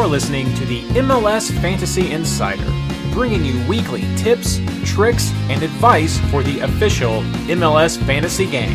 You're listening to the MLS Fantasy Insider, bringing you weekly tips, tricks, and advice for the official MLS fantasy game.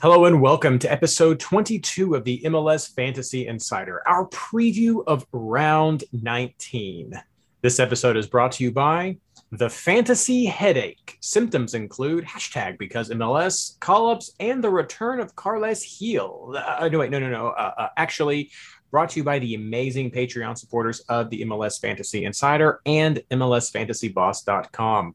Hello and welcome to episode 22 of the MLS Fantasy Insider, our preview of round 19. This episode is brought to you by the fantasy headache. Symptoms include hashtag because MLS, call ups, and the return of Carles Gil. Uh, no, wait, no, no, no. Uh, uh, actually, brought to you by the amazing Patreon supporters of the MLS Fantasy Insider and MLSFantasyBoss.com.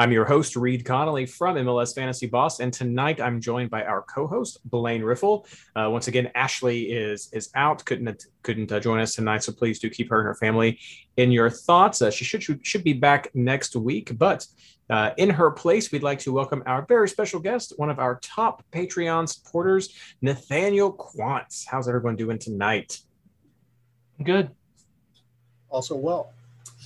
I'm your host, Reed Connolly from MLS Fantasy Boss, and tonight I'm joined by our co-host, Blaine Riffle. Uh, once again, Ashley is is out, couldn't couldn't uh, join us tonight, so please do keep her and her family in your thoughts. Uh, she should should be back next week, but uh, in her place, we'd like to welcome our very special guest, one of our top Patreon supporters, Nathaniel Quantz. How's everyone doing tonight? Good. Also well.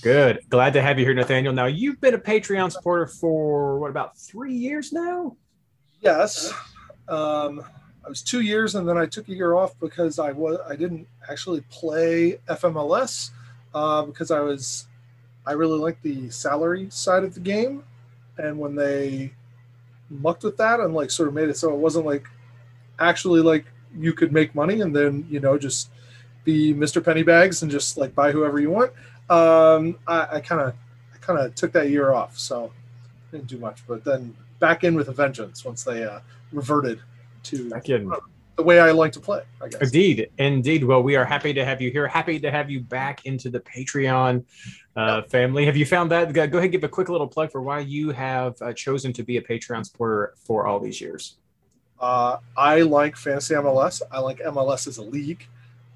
Good. Glad to have you here, Nathaniel. Now, you've been a Patreon supporter for what about three years now? Yes. Um, I was two years, and then I took a year off because I was I didn't actually play FMLS uh, because I was I really liked the salary side of the game, and when they mucked with that and like sort of made it so it wasn't like actually like you could make money and then you know just be Mr. Pennybags and just like buy whoever you want um, I kind of I kind of took that year off, so didn't do much. But then back in with a vengeance once they uh, reverted to back in. Uh, the way I like to play, I guess. Indeed, indeed. Well, we are happy to have you here. Happy to have you back into the Patreon uh, yep. family. Have you found that? Go ahead and give a quick little plug for why you have uh, chosen to be a Patreon supporter for all these years. Uh, I like fantasy MLS. I like MLS as a league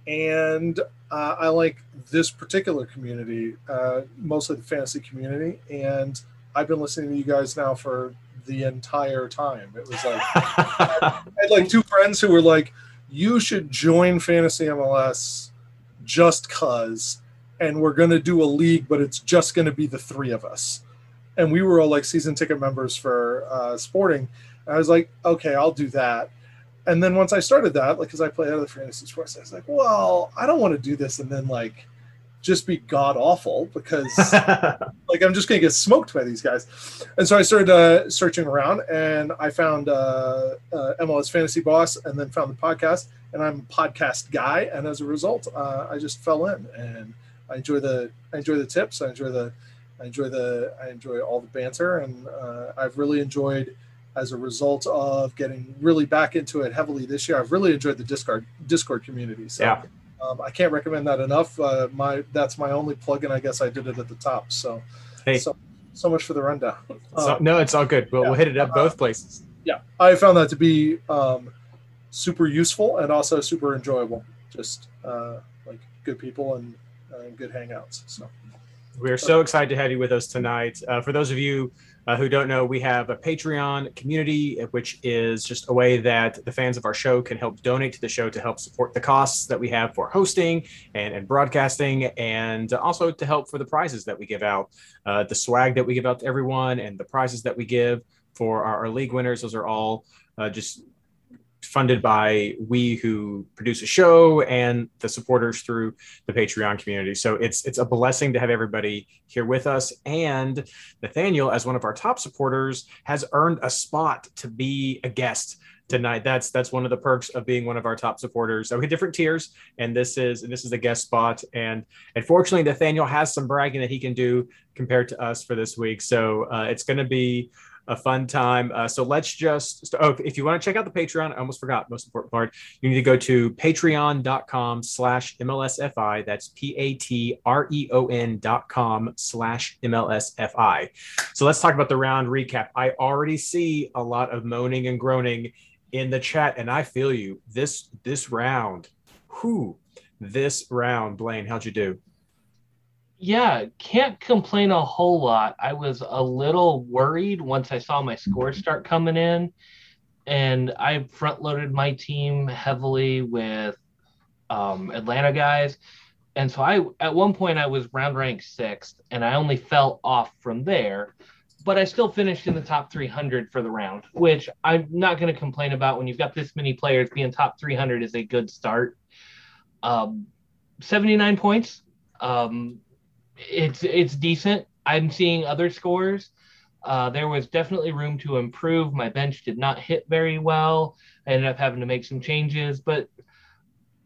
and uh, I like this particular community, uh, mostly the fantasy community. And I've been listening to you guys now for the entire time. It was like I had like two friends who were like, "You should join Fantasy MLS just cause." And we're gonna do a league, but it's just gonna be the three of us. And we were all like season ticket members for uh, Sporting. And I was like, okay, I'll do that and then once I started that, like, because I play other fantasy sports, I was like, well, I don't want to do this and then like just be god awful because like I'm just gonna get smoked by these guys. And so I started uh, searching around and I found uh, uh, MLS Fantasy Boss and then found the podcast. And I'm a podcast guy, and as a result, uh, I just fell in and I enjoy the I enjoy the tips. I enjoy the I enjoy the I enjoy all the banter, and uh, I've really enjoyed as a result of getting really back into it heavily this year. I've really enjoyed the Discord Discord community. So yeah. um, I can't recommend that enough. Uh, my that's my only plugin. I guess I did it at the top. So hey. so, so much for the rundown. So, um, no, it's all good. We'll, yeah. we'll hit it up both uh, places. Yeah, I found that to be um, super useful and also super enjoyable. Just uh, like good people and uh, good hangouts. So we're so excited to have you with us tonight. Uh, for those of you uh, who don't know, we have a Patreon community, which is just a way that the fans of our show can help donate to the show to help support the costs that we have for hosting and, and broadcasting, and also to help for the prizes that we give out, uh, the swag that we give out to everyone, and the prizes that we give for our, our league winners. Those are all uh, just funded by we who produce a show and the supporters through the Patreon community. So it's it's a blessing to have everybody here with us. And Nathaniel, as one of our top supporters, has earned a spot to be a guest tonight. That's that's one of the perks of being one of our top supporters. So we have different tiers, and this is and this is a guest spot. And unfortunately, Nathaniel has some bragging that he can do compared to us for this week. So uh, it's going to be a fun time. Uh, so let's just, oh, if you want to check out the Patreon, I almost forgot most important part, you need to go to patreon.com slash MLSFI. That's P-A-T-R-E-O-N dot com slash MLSFI. So let's talk about the round recap. I already see a lot of moaning and groaning in the chat, and I feel you. This, this round, who, this round, Blaine, how'd you do? Yeah, can't complain a whole lot. I was a little worried once I saw my scores start coming in, and I front loaded my team heavily with um, Atlanta guys. And so I, at one point, I was round rank sixth, and I only fell off from there. but I still finished in the top 300 for the round, which I'm not going to complain about. When you've got this many players, being top 300 is a good start. Um, 79 points. Um, it's it's decent. I'm seeing other scores. Uh, there was definitely room to improve. My bench did not hit very well. I ended up having to make some changes, but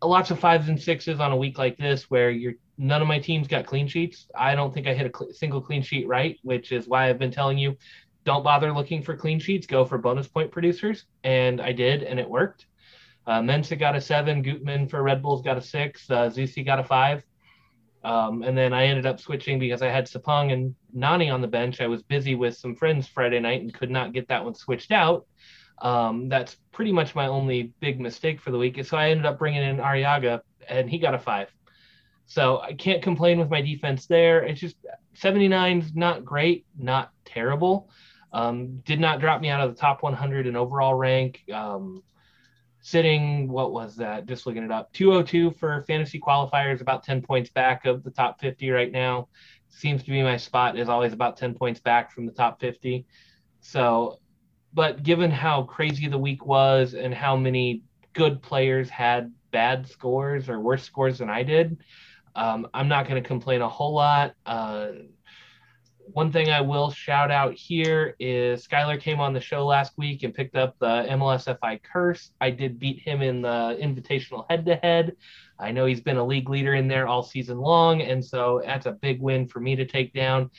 lots of fives and sixes on a week like this where you're none of my teams got clean sheets. I don't think I hit a cl- single clean sheet right, which is why I've been telling you don't bother looking for clean sheets, go for bonus point producers. And I did, and it worked. Uh, Mensah got a seven, Gutman for Red Bulls got a six, uh, Zusi got a five. Um, and then I ended up switching because I had Sapong and Nani on the bench. I was busy with some friends Friday night and could not get that one switched out. Um, that's pretty much my only big mistake for the week. So I ended up bringing in Arreaga, and he got a five. So I can't complain with my defense there. It's just 79 is not great, not terrible. Um, did not drop me out of the top 100 in overall rank. Um, sitting, what was that? Just looking it up. 202 for fantasy qualifiers, about 10 points back of the top 50 right now. Seems to be my spot is always about 10 points back from the top 50. So but given how crazy the week was and how many good players had bad scores or worse scores than I did, um, I'm not going to complain a whole lot. Uh, one thing I will shout out here is Skylar came on the show last week and picked up the MLSFI curse. I did beat him in the invitational head to head. I know he's been a league leader in there all season long, and so that's a big win for me to take down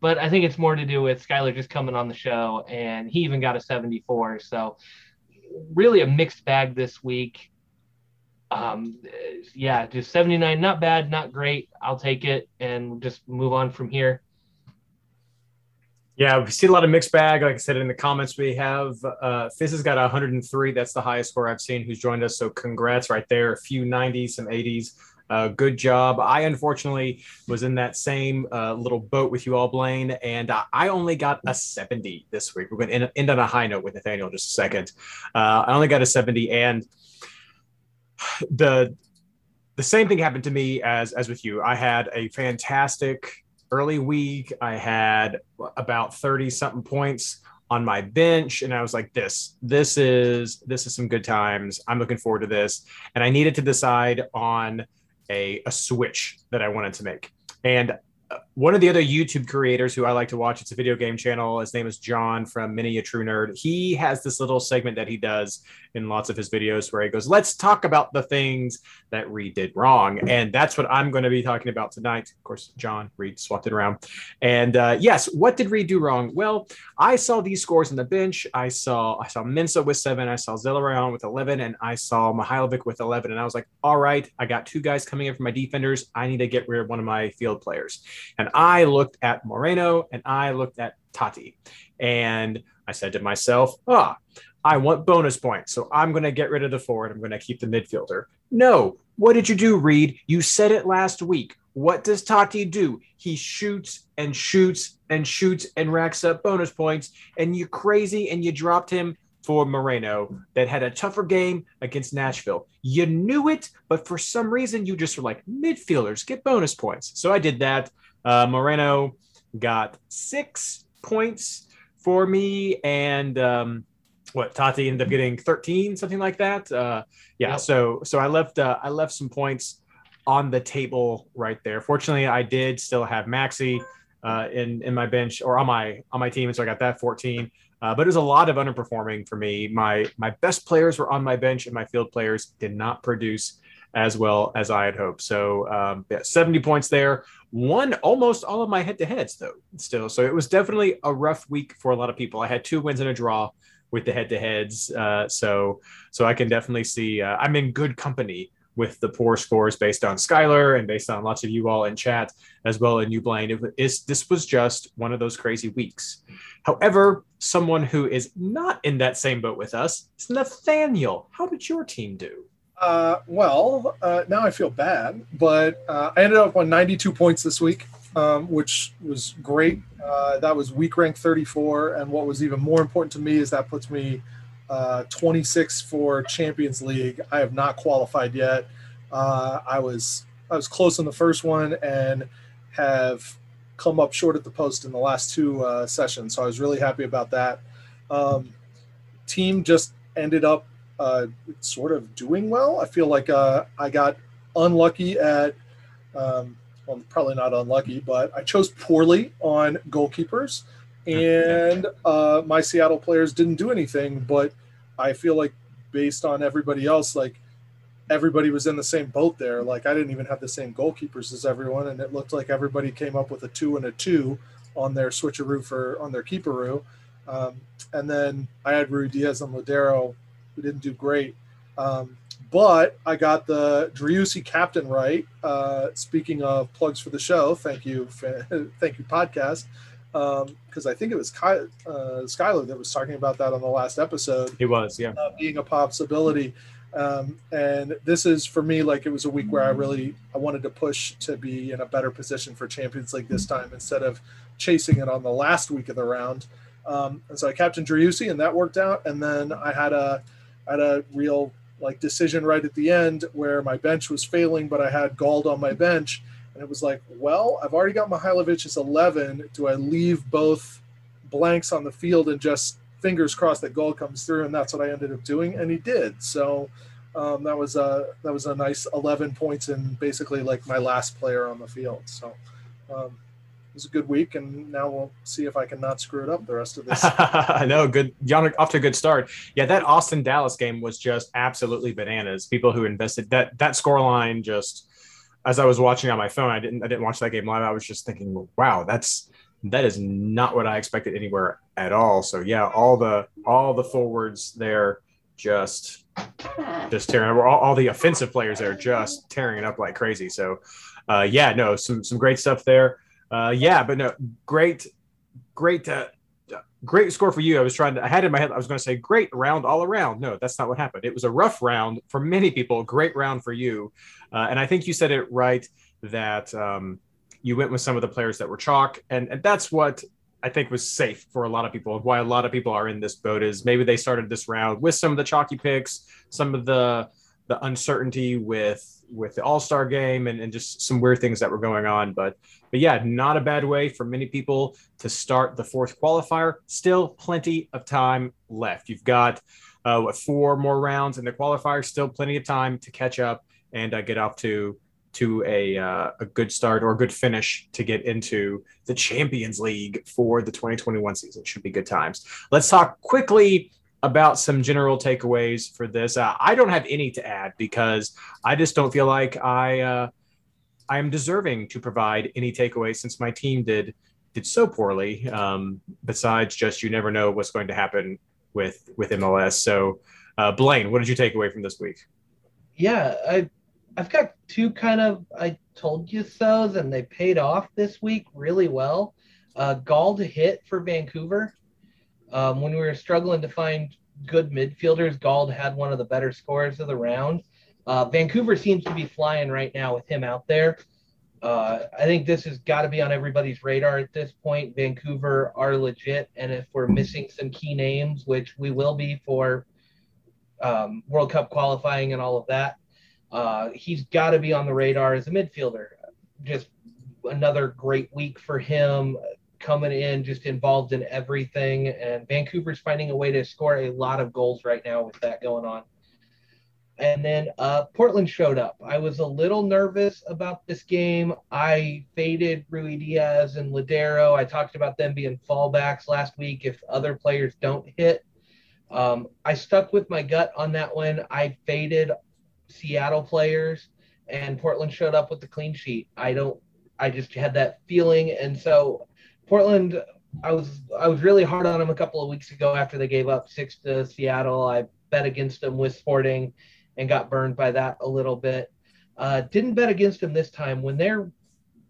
but I think it's more to do with Skylar just coming on the show, and he even got a 74. So really a mixed bag this week. Um, yeah, just 79, not bad, not great. I'll take it and just move on from here. Yeah, we see a lot of mixed bag. Like I said in the comments, we have uh, Fizz has got 103. That's the highest score I've seen. Who's joined us? So congrats right there. A few 90s, some 80s. Uh, good job. I unfortunately was in that same uh, little boat with you all, Blaine, and I only got a 70 this week. We're going to end, end, on a high note with Nathaniel in just a second. Uh, I only got a 70, and the the same thing happened to me as as with you. I had a fantastic early week. I had about 30 something points on my bench and I was like this this is this is some good times. I'm looking forward to this and I needed to decide on a, a switch that I wanted to make. And uh, one of the other YouTube creators who I like to watch, it's a video game channel. His name is John from Many a True Nerd. He has this little segment that he does in lots of his videos where he goes, Let's talk about the things that Reed did wrong. And that's what I'm going to be talking about tonight. Of course, John, Reed swapped it around. And uh, yes, what did Reed do wrong? Well, I saw these scores on the bench. I saw I saw Mensah with seven, I saw Zelarayan with 11, and I saw Mihailovic with 11. And I was like, All right, I got two guys coming in for my defenders. I need to get rid of one of my field players. And I looked at Moreno and I looked at Tati. And I said to myself, ah, I want bonus points. So I'm going to get rid of the forward. I'm going to keep the midfielder. No. What did you do, Reed? You said it last week. What does Tati do? He shoots and shoots and shoots and racks up bonus points. And you're crazy and you dropped him for Moreno that had a tougher game against Nashville. You knew it, but for some reason you just were like, midfielders get bonus points. So I did that. Uh, Moreno got six points for me, and um, what Tati ended up getting 13, something like that. Uh, yeah, yep. so so I left uh, I left some points on the table right there. Fortunately, I did still have Maxi uh, in in my bench or on my on my team, and so I got that 14. Uh, but it was a lot of underperforming for me. My my best players were on my bench, and my field players did not produce as well as I had hoped. So um, yeah, 70 points there won almost all of my head to heads though still so it was definitely a rough week for a lot of people i had two wins and a draw with the head to heads uh, so so i can definitely see uh, i'm in good company with the poor scores based on Skylar and based on lots of you all in chat as well and you Blaine. It is this was just one of those crazy weeks. However, someone who is not in that same boat with us is Nathaniel. How did your team do? Uh, well, uh, now I feel bad, but uh, I ended up on 92 points this week, um, which was great. Uh, that was week rank 34, and what was even more important to me is that puts me uh, 26 for Champions League. I have not qualified yet. Uh, I was I was close in the first one and have come up short at the post in the last two sessions. So I was really happy about that. Um, team just ended up uh, sort of doing well. I feel like uh, I got unlucky at, um, well, probably not unlucky, but I chose poorly on goalkeepers, and uh, my Seattle players didn't do anything. But I feel like based on everybody else, like everybody was in the same boat there. Like I didn't even have the same goalkeepers as everyone, and it looked like everybody came up with a two and a two on their switcheroo for on their keeperoo. Um, and then I had Ruidíaz and Lodeiro, who didn't do great. Um, but I got the Driussi captain right. Uh, speaking of plugs for the show, thank you, thank you, podcast, because um, I think it was Ky- uh, Skylar that was talking about that on the last episode. He was, yeah, uh, being a possibility. Um, and this is for me like it was a week where I really I wanted to push to be in a better position for Champions League this time instead of chasing it on the last week of the round. Um, and so I captained Driussi, and that worked out. And then I had a had a real like decision right at the end where my bench was failing, but I had Gauld on my bench, and it was like, well, I've already got Mihailovic as 11. Do I leave both blanks on the field and just fingers crossed that Gauld comes through? And that's what I ended up doing, and he did. So. Um, that was a that was a nice 11 points and basically like my last player on the field. So um, was a good week, and now we'll see if I can not screw it up the rest of this. I know, good. Off to a good start. Yeah, that Austin Dallas game was just absolutely bananas. People who invested that that score line just as I was watching on my phone, I didn't I didn't watch that game live. I was just thinking, wow, that's that is not what I expected anywhere at all. So yeah, all the all the forwards there just just tearing up. All, all the offensive players there just tearing it up like crazy. So uh, yeah, no, some some great stuff there uh, yeah, but no, great, great, uh, great score for you. I was trying to, I had in my head, I was going to say great round all around. No, that's not what happened. It was a rough round for many people, great round for you. Uh, and I think you said it right that um, you went with some of the players that were chalk. And, and that's what I think was safe for a lot of people. and Why a lot of people are in this boat is maybe they started this round with some of the chalky picks, some of the, the uncertainty with with the All Star game and, and just some weird things that were going on. But but yeah, not a bad way for many people to start the fourth qualifier. Still plenty of time left. You've got uh, what four more rounds in the qualifier. Still plenty of time to catch up and uh, get off to to a uh, a good start or a good finish to get into the Champions League for the 2021 season. Should be good times. Let's talk quickly about some general takeaways for this. Uh, I don't have any to add because I just don't feel like I uh, I am deserving to provide any takeaway since my team did did so poorly. Um, besides, just you never know what's going to happen with with MLS. So, uh, Blaine, what did you take away from this week? Yeah, I I've got two kind of I told you so's, and they paid off this week really well. Uh, hit for Vancouver. Um, when we were struggling to find good midfielders, Gauld had one of the better scores of the round. Uh, Vancouver seems to be flying right now with him out there. Uh, I think this has got to be on everybody's radar at this point. Vancouver are legit, and if we're missing some key names, which we will be for um, World Cup qualifying and all of that, uh, he's got to be on the radar as a midfielder. Just another great week for him coming in, just involved in everything. And Vancouver's finding a way to score a lot of goals right now with that going on. And then uh, Portland showed up. I was a little nervous about this game. I faded Ruidíaz and Lodeiro. I talked about them being fallbacks last week if other players don't hit. Um, I stuck with my gut on that one. I faded Seattle players, and Portland showed up with the clean sheet. I don't. I just had that feeling, and so Portland, I was I was really hard on them a couple of weeks ago after they gave up six to Seattle. I bet against them with Sporting and got burned by that a little bit. Uh, didn't bet against them this time. When they're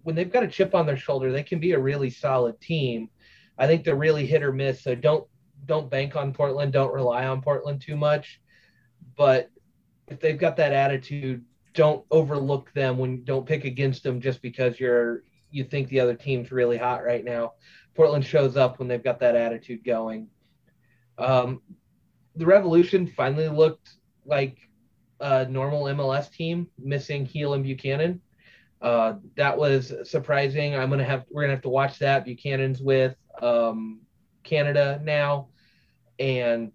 when they've got a chip on their shoulder, they can be a really solid team. I think they're really hit or miss. So don't don't bank on Portland. Don't rely on Portland too much. But if they've got that attitude, don't overlook them when don't pick against them just because you're you think the other team's really hot right now. Portland shows up when they've got that attitude going. Um, the Revolution finally looked like a normal MLS team, missing Gil and Buchanan. Uh, that was surprising. I'm gonna have we're gonna have to watch that. Buchanan's with um, Canada now, and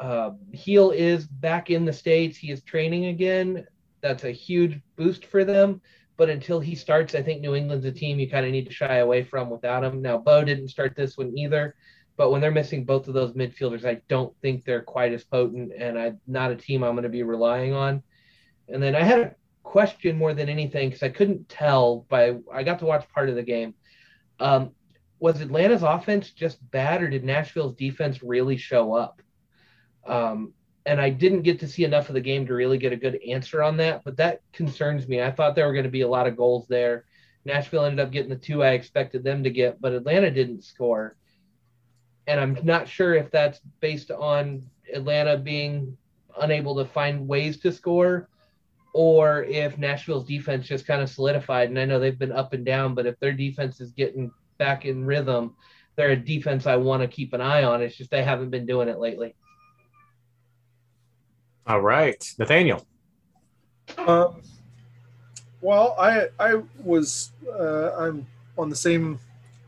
uh, Gil is back in the states. He is training again. That's a huge boost for them. But until he starts, I think New England's a team you kind of need to shy away from without him. Now, Bou didn't start this one either, but when they're missing both of those midfielders, I don't think they're quite as potent, and I'm not a team I'm going to be relying on. And then I had a question more than anything because I couldn't tell by I got to watch part of the game. Um, was Atlanta's offense just bad, or did Nashville's defense really show up? Um, and I didn't get to see enough of the game to really get a good answer on that, but that concerns me. I thought there were going to be a lot of goals there. Nashville ended up getting the two I expected them to get, but Atlanta didn't score. And I'm not sure if that's based on Atlanta being unable to find ways to score or if Nashville's defense just kind of solidified. And I know they've been up and down, but if their defense is getting back in rhythm, they're a defense I want to keep an eye on. It's just they haven't been doing it lately. All right, Nathaniel. Um, well, I I was uh, I'm on the same I'm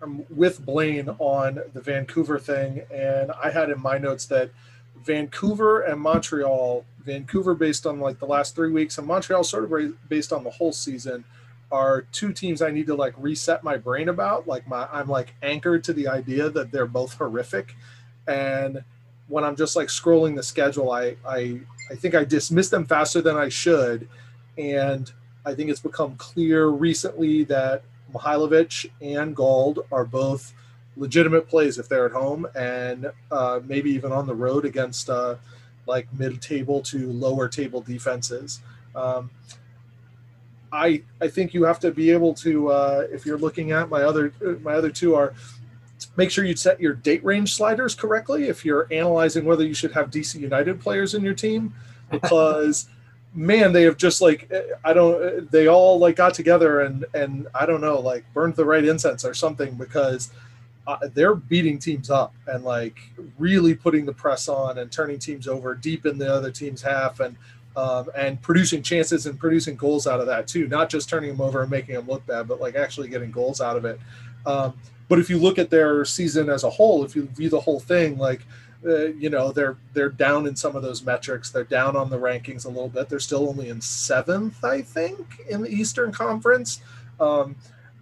Um, with Blaine on the Vancouver thing, and I had in my notes that Vancouver and Montreal, Vancouver based on like the last three weeks, and Montreal sort of based on the whole season, are two teams I need to like reset my brain about. Like my I'm like anchored to the idea that they're both horrific, and when I'm just like scrolling the schedule, I I I think I dismissed them faster than I should, and I think it's become clear recently that Mihailovic and Gauld are both legitimate plays if they're at home and uh, maybe even on the road against uh, like mid-table to lower table defenses. Um, I I think you have to be able to uh, if you're looking at my other my other two are make sure you set your date range sliders correctly if you're analyzing whether you should have DC United players in your team because man they have just like I don't they all like got together and and I don't know like burned the right incense or something because uh, they're beating teams up and like really putting the press on and turning teams over deep in the other team's half and um, and producing chances and producing goals out of that too. Not just turning them over and making them look bad but like actually getting goals out of it. Um, but if you look at their season as a whole, if you view the whole thing, like uh, you know they're they're down in some of those metrics. They're down on the rankings a little bit. They're still only in seventh, I think, in the Eastern Conference. Um,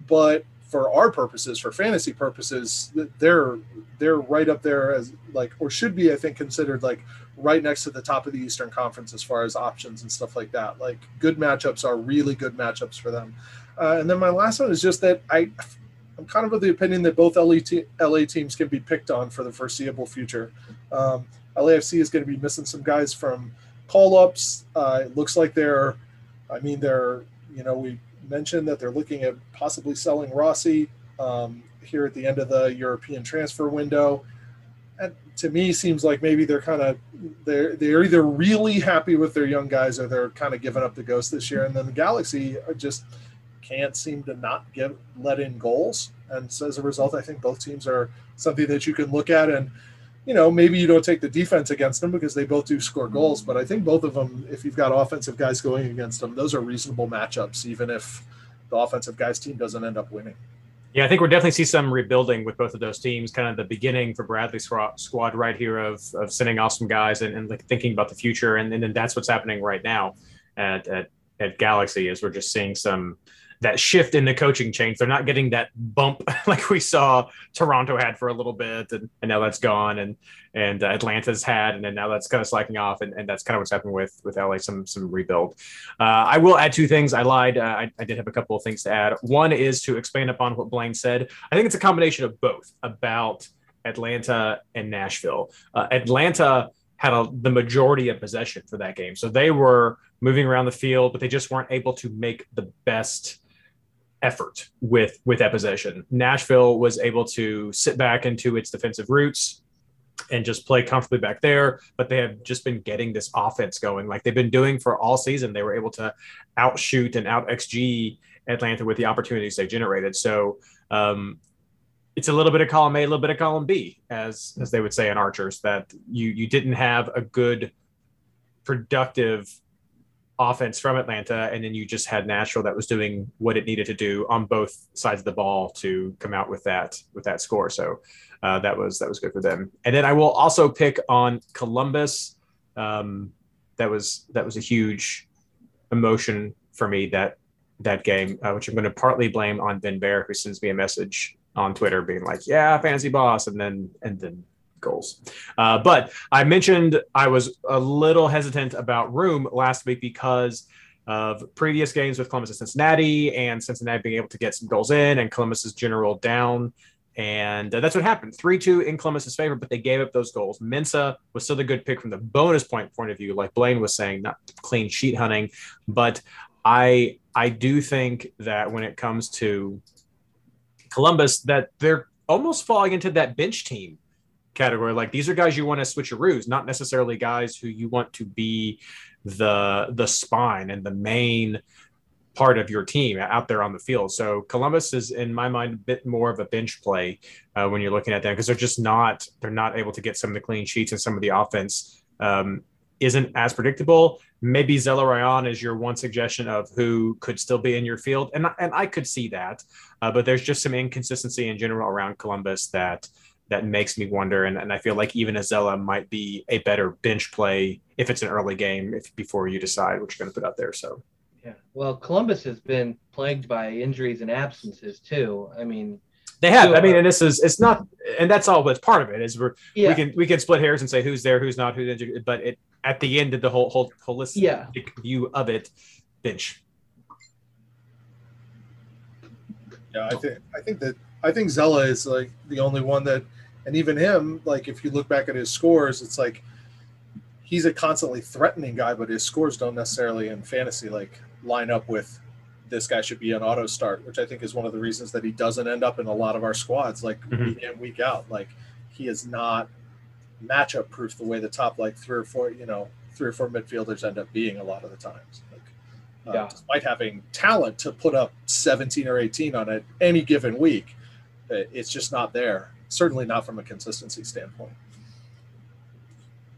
but for our purposes, for fantasy purposes, they're they're right up there as like or should be, I think, considered like right next to the top of the Eastern Conference as far as options and stuff like that. Like good matchups are really good matchups for them. Uh, and then my last one is just that I I'm kind of of the opinion that both LA, te- LA teams can be picked on for the foreseeable future. Um, LAFC is going to be missing some guys from call ups. Uh, it looks like they're, I mean, they're, you know, we mentioned that they're looking at possibly selling Rossi um, here at the end of the European transfer window. And to me, seems like maybe they're kind of they're they're either really happy with their young guys or they're kind of giving up the ghost this year. And then the Galaxy just can't seem to not get let in goals. And so as a result, I think both teams are something that you can look at and you know, maybe you don't take the defense against them because they both do score mm-hmm. goals, but I think both of them, if you've got offensive guys going against them, those are reasonable matchups, even if the offensive guys team doesn't end up winning. Yeah, I think we'll definitely see some rebuilding with both of those teams. Kind of the beginning for Bradley's squad right here of, of sending off some guys and, and like thinking about the future, and, and then that's what's happening right now at, at at Galaxy is we're just seeing some that shift in the coaching change. They're not getting that bump like we saw Toronto had for a little bit, and, and now that's gone, and and uh, Atlanta's had, and then now that's kind of slacking off, and, and that's kind of what's happening with with LA. Some some rebuild. Uh, I will add two things. I lied. Uh, I, I did have a couple of things to add. One is to expand upon what Blaine said. I think it's a combination of both about Atlanta and Nashville. Uh, Atlanta had a, the majority of possession for that game. So they were moving around the field, but they just weren't able to make the best effort with with that possession. Nashville was able to sit back into its defensive roots and just play comfortably back there, but they have just been getting this offense going like they've been doing for all season. They were able to outshoot and out XG Atlanta with the opportunities they generated. So um, it's a little bit of column A, a little bit of column B, as as they would say in Archers, that you you didn't have a good productive offense from Atlanta, and then you just had Nashville that was doing what it needed to do on both sides of the ball to come out with that with that score. So uh, that was that was good for them. And then I will also pick on Columbus. Um, that was that was a huge emotion for me that that game, uh, which I'm going to partly blame on Ben Bear, who sends me a message on Twitter being like, "Yeah, fantasy boss," and then and then goals. Uh, but I mentioned I was a little hesitant about Room last week because of previous games with Columbus and Cincinnati, and Cincinnati being able to get some goals in, and Columbus's general down. And uh, that's what happened. 3 2 in Columbus's favor, but they gave up those goals. Mensah was still a good pick from the bonus point point of view, like Blaine was saying, not clean sheet hunting. But I I do think that when it comes to Columbus, that they're almost falling into that bench team category. Like these are guys you want to switcheroos, not necessarily guys who you want to be the the spine and the main part of your team out there on the field. So Columbus is, in my mind, a bit more of a bench play uh, when you're looking at them because they're just not they're not able to get some of the clean sheets and some of the offense um, isn't as predictable. Maybe Zelarayán is your one suggestion of who could still be in your field, and and I could see that, uh, but there's just some inconsistency in general around Columbus that that makes me wonder. And, and I feel like even Azella might be a better bench play if it's an early game if before you decide what you're going to put out there. So yeah, well, Columbus has been plagued by injuries and absences too. I mean, they have. So, I mean, and this is it's not, and that's all. But part of it is we're yeah. we can we can split hairs and say who's there, who's not, who's injured. But it at the end of the whole whole holistic yeah. view of it, bench. Yeah, I think I think that I think Zella is like the only one that and even him, like if you look back at his scores, it's like he's a constantly threatening guy, but his scores don't necessarily in fantasy like line up with this guy should be an auto start, which I think is one of the reasons that he doesn't end up in a lot of our squads, like mm-hmm. week in, week out. Like he is not matchup proof the way the top like three or four, you know, three or four midfielders end up being a lot of the times. Like uh, yeah. despite having talent to put up 17 or 18 on it any given week, it's just not there certainly not from a consistency standpoint.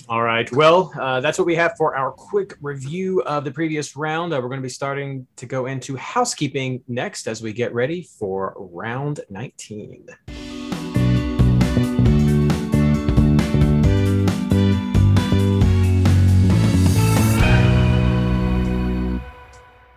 All right. Well, uh, that's what we have for our quick review of the previous round. Uh, we're going to be starting to go into housekeeping next as we get ready for round 19.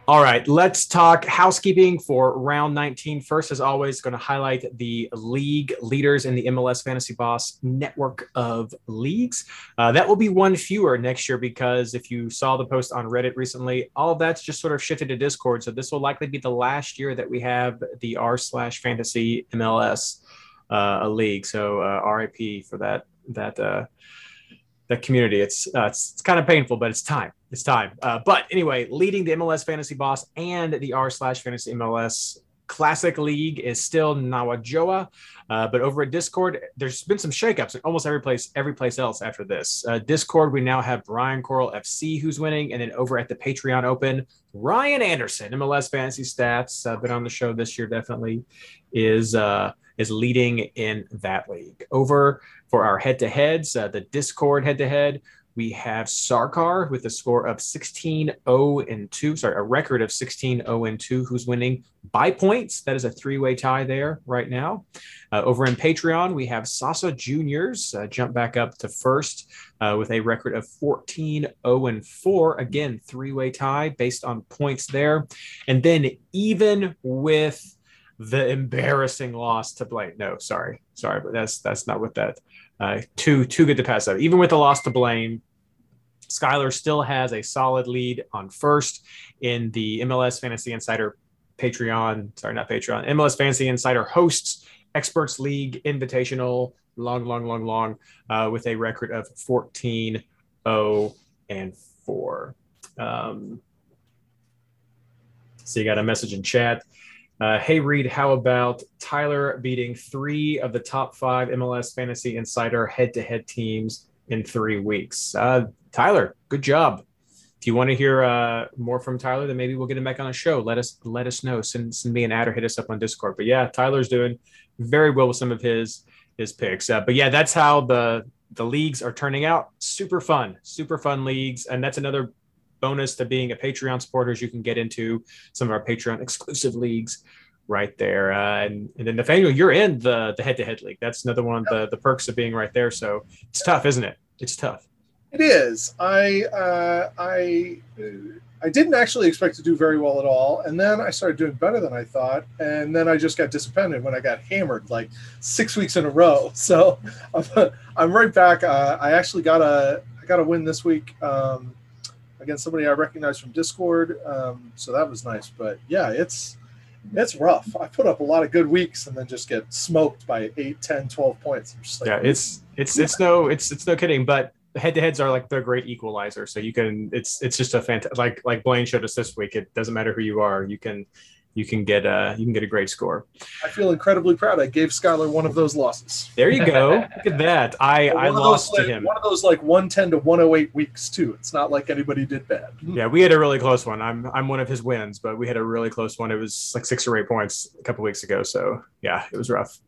All right, let's talk housekeeping for round 19. First, as always, going to highlight the league leaders in the MLS Fantasy Boss network of leagues. Uh, that will be one fewer next year because if you saw the post on Reddit recently, all of that's just sort of shifted to Discord. So this will likely be the last year that we have the r slash fantasy MLS uh, league. So uh, RIP for that that uh, that community. It's, uh, it's, it's kind of painful, but it's time. It's time. Uh, but anyway, leading the MLS Fantasy Boss and the R slash Fantasy MLS Classic League is still Nawajoa. Uh, but over at Discord, there's been some shakeups in almost every place, every place else after this. Uh, Discord, we now have Brian Coral FC who's winning, and then over at the Patreon Open, Ryan Anderson, MLS Fantasy Stats, uh, been on the show this year, definitely is uh, is leading in that league. Over for our head to heads, uh, the Discord head to head, we have Sarkar with a score of 16 0 and 2, sorry, a record of 16 0 and 2, who's winning by points. That is a three way tie there right now. Uh, over in Patreon, we have Sasa Juniors uh, jump back up to first uh, with a record of 14 0 and 4. Again, three way tie based on points there. And then even with the embarrassing loss to Blaine. No, sorry, sorry, but that's that's not what that uh, too too good to pass up. Even with the loss to Blaine, Skylar still has a solid lead on first in the MLS Fantasy Insider Patreon. Sorry, not Patreon. MLS Fantasy Insider hosts Experts League Invitational. Long, long, long, long, uh, with a record of 14 0 and 4. Um, so you got a message in chat. Uh, hey, Reed, how about Tyler beating three of the top five MLS Fantasy Insider head to head teams in three weeks? Uh, Tyler, good job. If you want to hear uh, more from Tyler, then maybe we'll get him back on a show. Let us let us know. Send, send me an ad or hit us up on Discord. But yeah, Tyler's doing very well with some of his his picks. Uh, but yeah, that's how the the leagues are turning out. Super fun, super fun leagues, and that's another bonus to being a Patreon supporter is you can get into some of our Patreon exclusive leagues right there. Uh, and, and then Nathaniel, you're in the the head to head league. That's another one of the, the perks of being right there. So it's tough, isn't it? It's tough. It is. I uh, I I didn't actually expect to do very well at all, and then I started doing better than I thought, and then I just got disappointed when I got hammered like six weeks in a row. So I'm, I'm right back. Uh, I actually got a I got a win this week um, against somebody I recognize from Discord, um, so that was nice. But yeah, it's it's rough. I put up a lot of good weeks and then just get smoked by 8, 10, 12 points. Like, yeah, it's it's it's no it's it's no kidding, but head to heads are like the great equalizer. So you can it's it's just a fantastic like like Blaine showed us this week. It doesn't matter who you are, you can you can get a you can get a great score. I feel incredibly proud. I gave Skylar one of those losses. There you go. Look at that. I I lost those, to him. One of those like 110 to 108 weeks too. It's not like anybody did bad. Yeah, we had a really close one. I'm I'm one of his wins, but we had a really close one. It was like six or eight points a couple weeks ago. So yeah, it was rough.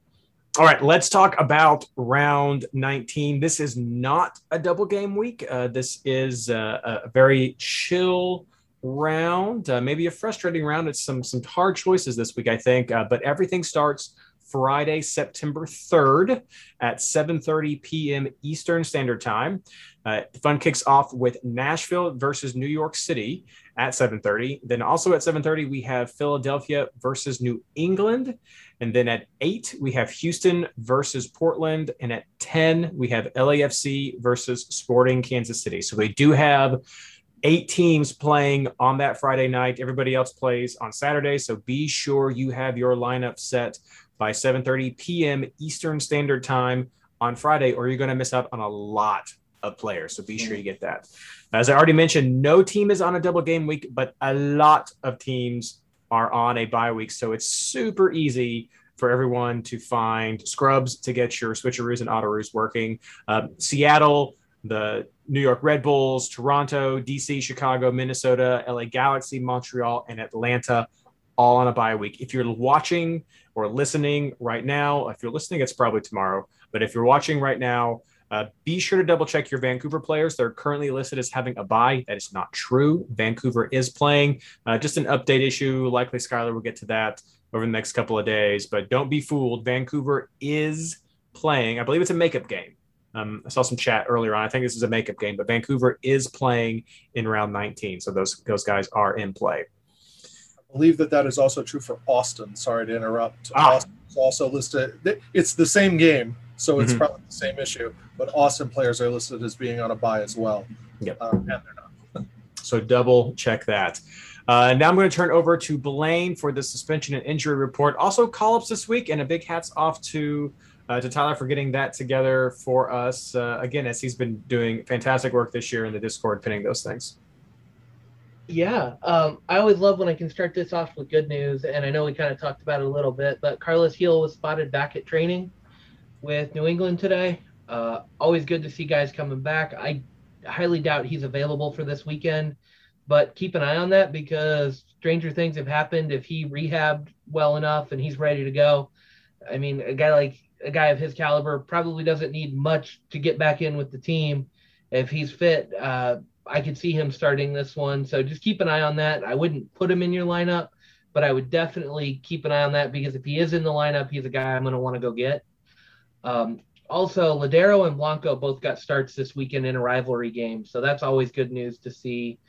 All right, let's talk about round 19. This is not a double game week. Uh, this is uh, a very chill round, uh, maybe a frustrating round. It's some some hard choices this week, I think. Uh, but everything starts Friday, September 3rd at 7:30 p.m. Eastern Standard Time. Uh, the fun kicks off with Nashville versus New York City at 7:30. Then also at 7:30 we have Philadelphia versus New England. And then at eight, we have Houston versus Portland. And at 10, we have LAFC versus Sporting Kansas City. So we do have eight teams playing on that Friday night. Everybody else plays on Saturday. So be sure you have your lineup set by 7:30 p.m. Eastern Standard Time on Friday, or you're going to miss out on a lot of players. So be sure you get that. As I already mentioned, no team is on a double game week, but a lot of teams are on a bye week. So it's super easy for everyone to find scrubs to get your switcheroos and autoroos working. Um, Seattle, the New York Red Bulls, Toronto, DC, Chicago, Minnesota, LA Galaxy, Montreal, and Atlanta all on a bye week. If you're watching or listening right now, if you're listening, it's probably tomorrow. But if you're watching right now, uh, be sure to double check your Vancouver players. They're currently listed as having a bye. That is not true. Vancouver is playing. Uh, just an update issue. Likely Skylar will get to that over the next couple of days. But don't be fooled. Vancouver is playing. I believe it's a makeup game. Um, I saw some chat earlier on. I think this is a makeup game, but Vancouver is playing in round 19. So those those guys are in play. I believe that that is also true for Austin. Sorry to interrupt. Ah. Austin's also listed. It's the same game, so it's mm-hmm. probably the same issue. But Austin players are listed as being on a buy as well. Yep. Um, and they're not. so double check that. Uh, now I'm going to turn over to Blaine for the suspension and injury report. Also, call ups this week, and a big hats off to uh, to Tyler for getting that together for us. Uh, again, as he's been doing fantastic work this year in the Discord, pinning those things. Yeah, um, I always love when I can start this off with good news, and I know we kind of talked about it a little bit, but Carlos Gil was spotted back at training with New England today. Uh, always good to see guys coming back. I highly doubt he's available for this weekend, but keep an eye on that because stranger things have happened. If he rehabbed well enough and he's ready to go, I mean, a guy like a guy of his caliber probably doesn't need much to get back in with the team. If he's fit, uh, I could see him starting this one. So just keep an eye on that. I wouldn't put him in your lineup, but I would definitely keep an eye on that because if he is in the lineup, he's a guy I'm going to want to go get. Um, also, Lodeiro and Blanco both got starts this weekend in a rivalry game, so that's always good news to see.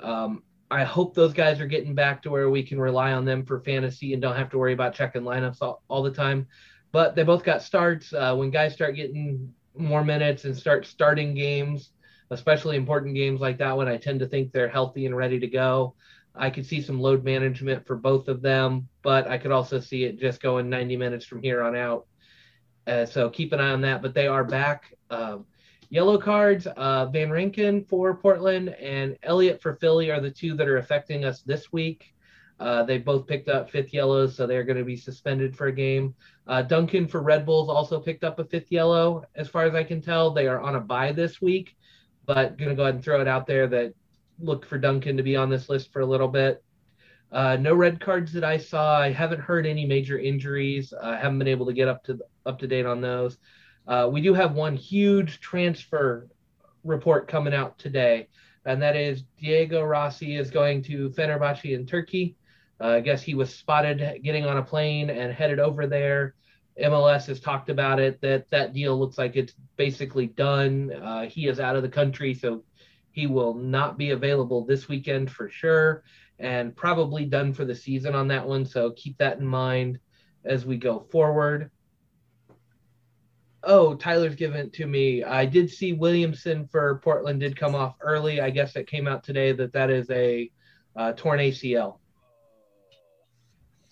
Um, I hope those guys are getting back to where we can rely on them for fantasy and don't have to worry about checking lineups all, all the time but they both got starts. Uh, when guys start getting more minutes and start starting games, especially important games like that one, I tend to think they're healthy and ready to go. I could see some load management for both of them, but I could also see it just going 90 minutes from here on out. Uh, so keep an eye on that. But they are back. Um, yellow cards, uh, Van Rankin for Portland and Elliott for Philly are the two that are affecting us this week. Uh, they both picked up fifth yellows, so they're going to be suspended for a game. Uh, Duncan for Red Bulls also picked up a fifth yellow, as far as I can tell. They are on a bye this week, but going to go ahead and throw it out there that look for Duncan to be on this list for a little bit. Uh, no red cards that I saw. I haven't heard any major injuries. I haven't been able to get up to up to date on those. Uh, we do have one huge transfer report coming out today. and that is Diego Rossi is going to Fenerbahce in Turkey. Uh, I guess he was spotted getting on a plane and headed over there. MLS has talked about it that that deal looks like it's basically done. Uh, he is out of the country, so he will not be available this weekend for sure, and probably done for the season on that one. So keep that in mind as we go forward. Oh, Tyler's given it to me. I did see Williamson for Portland did come off early. I guess it came out today that that is a uh, torn ACL.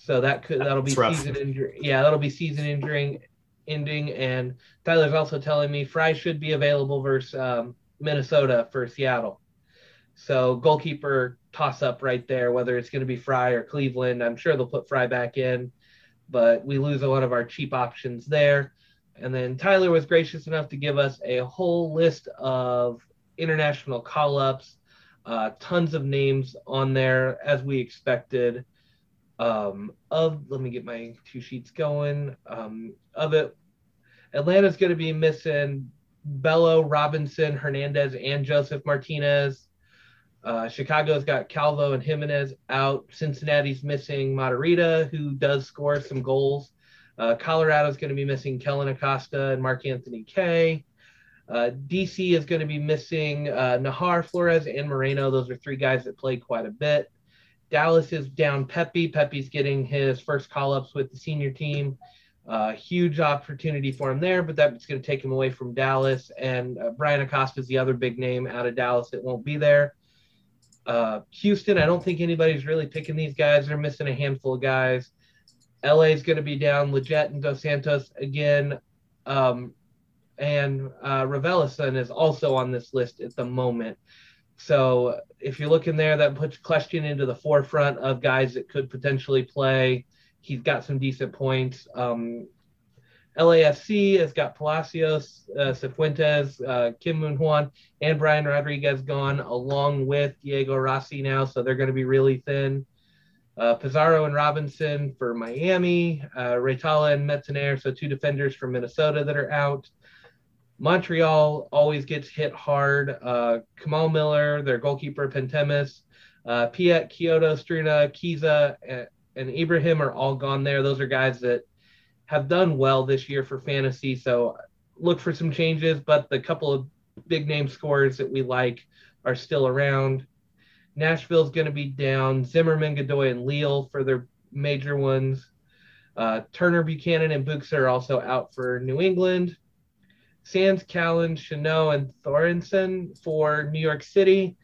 So that could that'll be season injury. Yeah, that'll be season injuring ending. And Tyler's also telling me Fry should be available versus um, Minnesota for Seattle. So goalkeeper toss up right there, whether it's going to be Fry or Cleveland. I'm sure they'll put Fry back in, but we lose a lot of our cheap options there. And then Tyler was gracious enough to give us a whole list of international call ups, uh, tons of names on there as we expected um, of let me get my two sheets going um, of it atlanta's going to be missing bello robinson hernandez and Josef martinez uh, chicago's got calvo and jimenez out cincinnati's missing matarrita who does score some goals uh, colorado's going to be missing kellyn acosta and mark anthony Kaye. Uh, DC is going to be missing uh, Najar, Flores, and Moreno. Those are three guys that played quite a bit. Dallas is down Pepi. Pepi's getting his first call ups with the senior team. Uh, huge opportunity for him there, but that's going to take him away from Dallas. And uh, Bryan Acosta is the other big name out of Dallas that won't be there. Uh, Houston, I don't think anybody's really picking these guys. They're missing a handful of guys. LA is going to be down Lletget and Dos Santos again. Um, and uh, is also on this list at the moment. So if you look in there, that puts Kljestan into the forefront of guys that could potentially play. He's got some decent points. Um, LAFC has got Palacios, uh, Cifuentes, uh, Kim Moon Hwan, and Brian Rodriguez gone, along with Diego Rossi now. So they're going to be really thin. Uh, Pizarro and Robinson for Miami, uh, Raitala and Metzger, so two defenders from Minnesota that are out. Montreal always gets hit hard. Uh, Kamal Miller, their goalkeeper, Pantemis, uh, Piette, Quioto, Struna, Kizza, and, and Ibrahim are all gone there. Those are guys that have done well this year for fantasy. So look for some changes, but the couple of big name scores that we like are still around. Nashville's going to be down. Zimmerman, Godoy, and Leal for their major ones. Uh, Turner, Buchanan, and Buksa are also out for New England. Sands, Callens, Chanot, and Thorensen for New York City.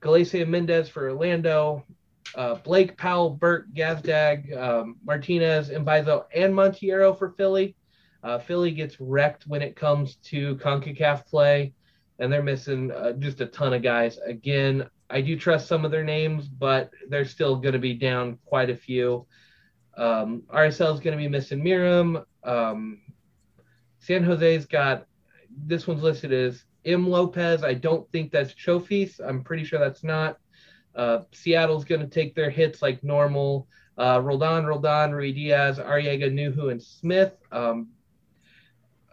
Galicia Mendez for Orlando. Uh, Blake, Powell, Burt, Gazdag, um, Martinez, Mbaizo, and Monteiro for Philly. Uh, Philly gets wrecked when it comes to CONCACAF play, and they're missing uh, just a ton of guys. Again, I do trust some of their names, but they're still going to be down quite a few. Um, RSL is going to be missing Meram. Um, San Jose's got this one's listed as M. Lopez. I don't think that's Chofis. I'm pretty sure that's not. Uh, Seattle's going to take their hits like normal. Uh, Roldan, Roldan, Ruidíaz, Arreaga, Nouhou, and Smith. Um,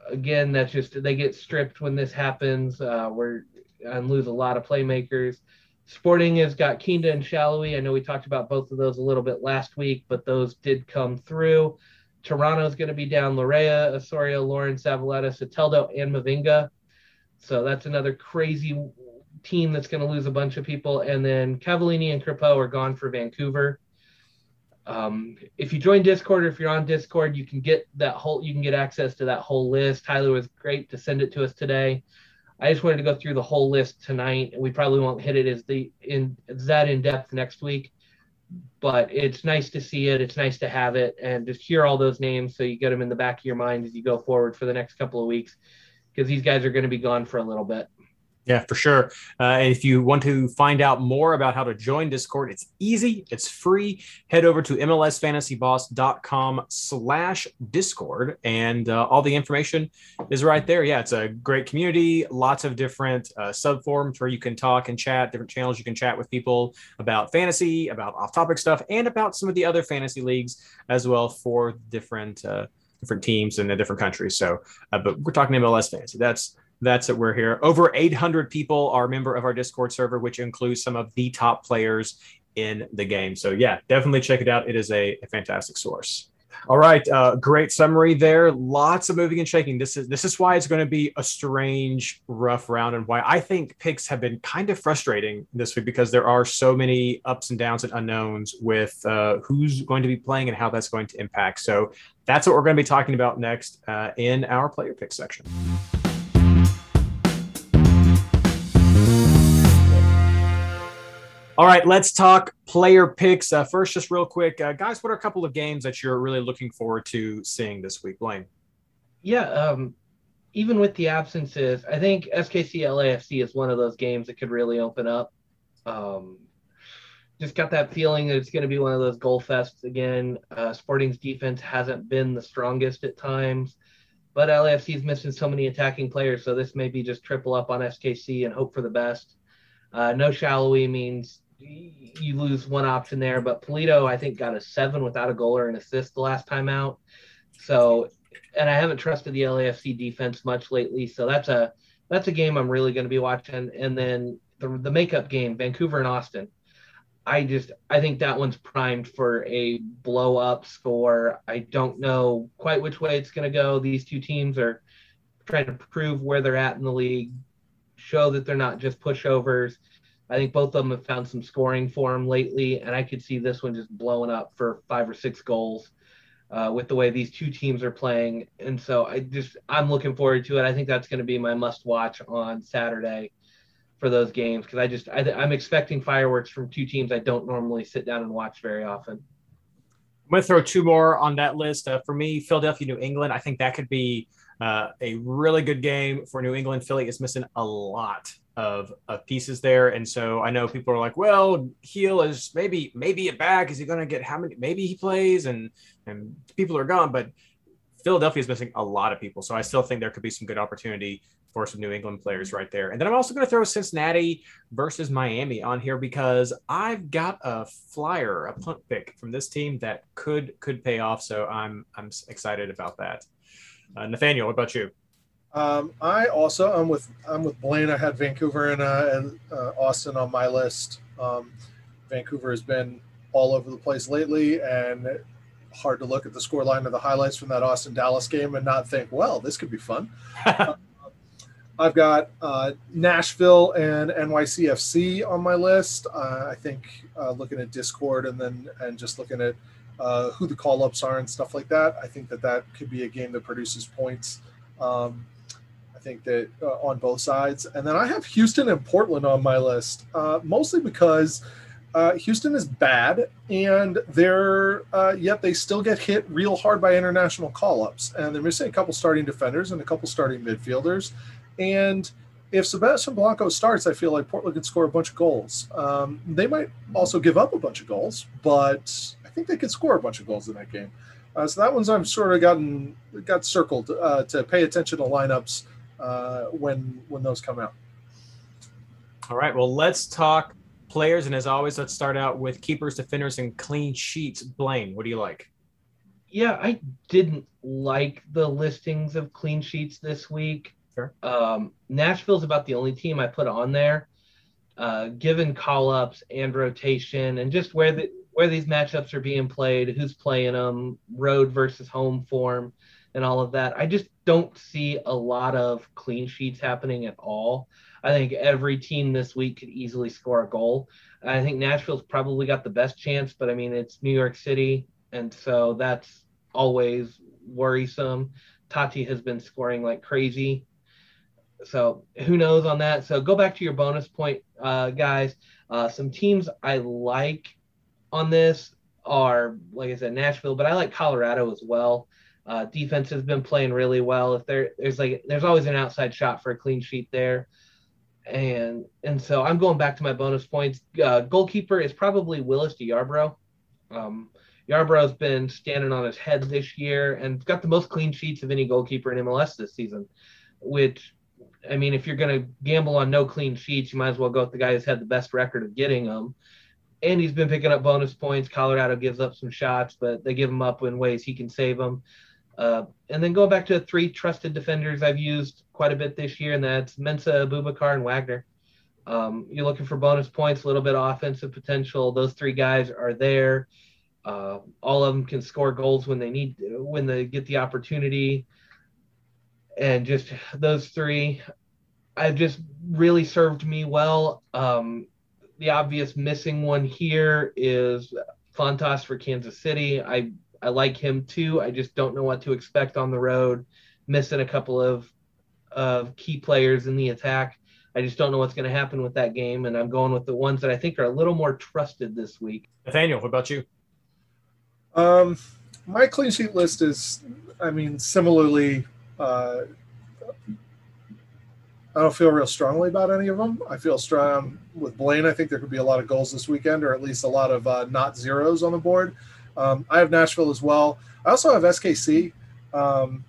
again, that's just they get stripped when this happens. Uh, we're and lose a lot of playmakers. Sporting has got Kinda and Sallói. I know we talked about both of those a little bit last week, but those did come through. Toronto's going to be down Larrea, Osorio, Lawrence, Zavaleta, Soteldo, and Mavinga. So that's another crazy team that's going to lose a bunch of people. And then Cavallini and Kripo are gone for Vancouver. Um, if you join Discord or if you're on Discord, you can get that whole you can get access to that whole list. Tyler was great to send it to us today. I just wanted to go through the whole list tonight, and we probably won't hit it as the in that in depth next week but it's nice to see it. It's nice to have it and just hear all those names so you get them in the back of your mind as you go forward for the next couple of weeks because these guys are going to be gone for a little bit. Yeah, for sure. Uh, if you want to find out more about how to join Discord, it's easy. It's free. Head over to mlsfantasyboss.com slash Discord, and uh, all the information is right there. Yeah, it's a great community. Lots of different uh, sub forums where you can talk and chat, different channels you can chat with people about fantasy, about off-topic stuff, and about some of the other fantasy leagues as well for different uh, different teams in the different countries. So, uh, but we're talking MLS fantasy. That's That's it. We're here. Over 800 people are a member of our Discord server, which includes some of the top players in the game. So yeah, definitely check it out. It is a, a fantastic source. All right, uh, great summary there. Lots of moving and shaking. This is this is why it's going to be a strange, rough round, and why I think picks have been kind of frustrating this week because there are so many ups and downs and unknowns with uh, who's going to be playing and how that's going to impact. So that's what we're going to be talking about next uh, in our player pick section. All right, let's talk player picks. Uh, first, just real quick, uh, guys, what are a couple of games that you're really looking forward to seeing this week? Blaine. Yeah, um, even with the absences, I think SKC LAFC is one of those games that could really open up. Um, just got that feeling that it's going to be one of those goal fests again. Uh, Sporting's defense hasn't been the strongest at times, but LAFC is missing so many attacking players, so this may be just triple up on SKC and hope for the best. Uh, no Sallói means you lose one option there. But Pulido, I think, got a seven without a goal or an assist the last time out. So, and I haven't trusted the LAFC defense much lately. So that's a that's a game I'm really going to be watching. And then the the makeup game, Vancouver and Austin. I just I think that one's primed for a blow up score. I don't know quite which way it's going to go. These two teams are trying to prove where they're at in the league, show that they're not just pushovers. I think both of them have found some scoring form lately, and I could see this one just blowing up for five or six goals uh, with the way these two teams are playing. And so I just I'm looking forward to it. I think that's going to be my must watch on Saturday for those games because I just I, I'm expecting fireworks from two teams I don't normally sit down and watch very often. I'm going to throw two more on that list. Uh, for me, Philadelphia, New England. I think that could be uh, a really good game for New England. Philly is missing a lot of, of pieces there. And so I know people are like, well, Gil is maybe maybe a back. Is he going to get how many? Maybe he plays, and and people are gone. But Philadelphia is missing a lot of people, so I still think there could be some good opportunity for some New England players right there. And then I'm also going to throw Cincinnati versus Miami on here because I've got a flyer, a punt pick from this team that could could pay off. So I'm I'm excited about that. Uh, Nathaniel, what about you? Um, I also I'm with I'm with Blaine. I had Vancouver and, uh, and uh, Austin on my list. Um, Vancouver has been all over the place lately, and hard to look at the score line of the highlights from that Austin Dallas game and not think, well, this could be fun. I've got uh, Nashville and NYCFC on my list. Uh, I think uh, looking at Discord and then and just looking at uh, who the call ups are and stuff like that. I think that that could be a game that produces points. Um, think that uh, on both sides. And then I have Houston and Portland on my list, uh, mostly because uh, Houston is bad, and they're uh, yet they still get hit real hard by international call-ups, and they're missing a couple starting defenders and a couple starting midfielders. And if Sebastian Blanco starts, I feel like Portland could score a bunch of goals. Um, they might also give up a bunch of goals, but I think they could score a bunch of goals in that game. Uh, so that one's I've sort of gotten got circled uh, to pay attention to lineups uh, when when those come out. All right. Well, let's talk players, and as always, let's start out with keepers, defenders, and clean sheets. Blaine, what do you like? Yeah, I didn't like the listings of clean sheets this week. Sure. Um, Nashville's about the only team I put on there, uh, given call ups and rotation, and just where the where these matchups are being played, who's playing them, road versus home form and all of that. I just don't see a lot of clean sheets happening at all. I think every team this week could easily score a goal. I think Nashville's probably got the best chance, but I mean, it's New York City, and so that's always worrisome. Tati has been scoring like crazy. So who knows on that? So go back to your bonus point, uh, guys. Uh, some teams I like on this are, like I said, Nashville, but I like Colorado as well. Uh, defense has been playing really well. If there, there's like, there's always an outside shot for a clean sheet there, and and so I'm going back to my bonus points. Uh, goalkeeper is probably Willis de Yarbrough. Um, Yarbrough's been standing on his head this year and got the most clean sheets of any goalkeeper in MLS this season. Which, I mean, if you're going to gamble on no clean sheets, you might as well go with the guy who's had the best record of getting them. And he's been picking up bonus points. Colorado gives up some shots, but they give them up in ways he can save them. Uh, and then going back to three trusted defenders I've used quite a bit this year, and that's Mensah, Abubakar, and Wagner. Um, you're looking for bonus points, a little bit of offensive potential. Those three guys are there. Uh, all of them can score goals when they need when they get the opportunity. And just those three, have just really served me well. Um, the obvious missing one here is Fontas for Kansas City. I I like him too. I just don't know what to expect on the road. Missing a couple of of key players in the attack. I just don't know what's going to happen with that game, and I'm going with the ones that I think are a little more trusted this week. Nathaniel, what about you? Um, my clean sheet list is, I mean, similarly. Uh, I don't feel real strongly about any of them. I feel strong with Blaine. I think there could be a lot of goals this weekend, or at least a lot of uh, not zeros on the board. Um, I have Nashville as well. I also have SKC. Um,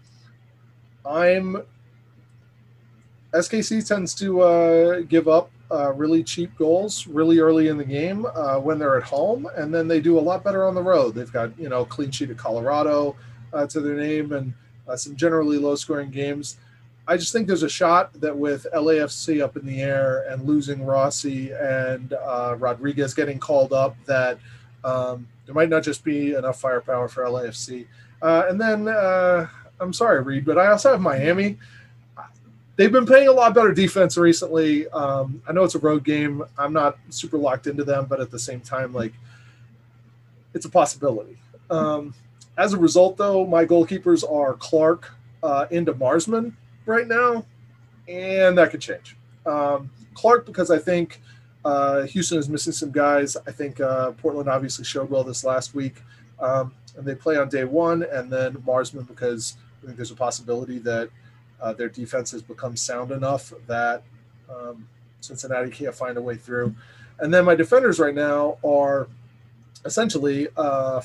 I'm SKC tends to uh, give up uh, really cheap goals really early in the game uh, when they're at home, and then they do a lot better on the road. They've got you know clean sheet of Colorado uh, to their name and uh, some generally low scoring games. I just think there's a shot that with LAFC up in the air and losing Rossi and uh, Rodriguez getting called up, that um, there might not just be enough firepower for LAFC. and then I'm sorry, Reed, but I also have Miami they've been playing a lot better defense recently. Um, I know it's a road game. I'm not super locked into them, but at the same time, like it's a possibility. Um, as a result, though, my goalkeepers are Clark uh, into Marsman right now, and that could change. Um, Clark, because I think uh, Houston is missing some guys. I think uh, Portland obviously showed well this last week, um, and they play on day one, and then Marsman because I think there's a possibility that uh, their defense has become sound enough that um, Cincinnati can't find a way through. And then my defenders right now are essentially uh,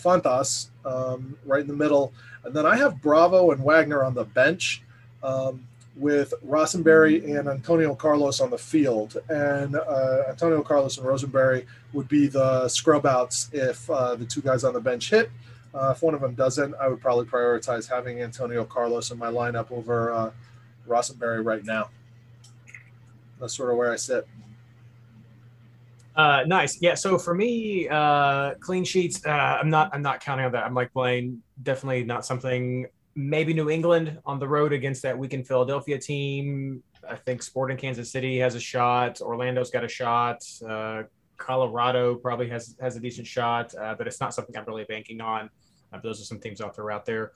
um, right in the middle. And then I have Bravo and Wagner on the bench um, with Rosenberry and Antonio Carlos on the field. And uh, Antonio Carlos and Rosenberry would be the scrub outs if uh, the two guys on the bench hit. Uh, if one of them doesn't, I would probably prioritize having Antonio Carlos in my lineup over uh, Rosenberry right now. That's sort of where I sit. Uh, nice. Yeah. So for me, uh, clean sheets. I'm not. I'm not counting on that. I'm like Blaine. Definitely not something. Maybe New England on the road against that weakened Philadelphia team. I think Sporting Kansas City has a shot. Orlando's got a shot. Uh, Colorado probably has has a decent shot, uh, but it's not something I'm really banking on. Uh, those are some teams I'll throw out there.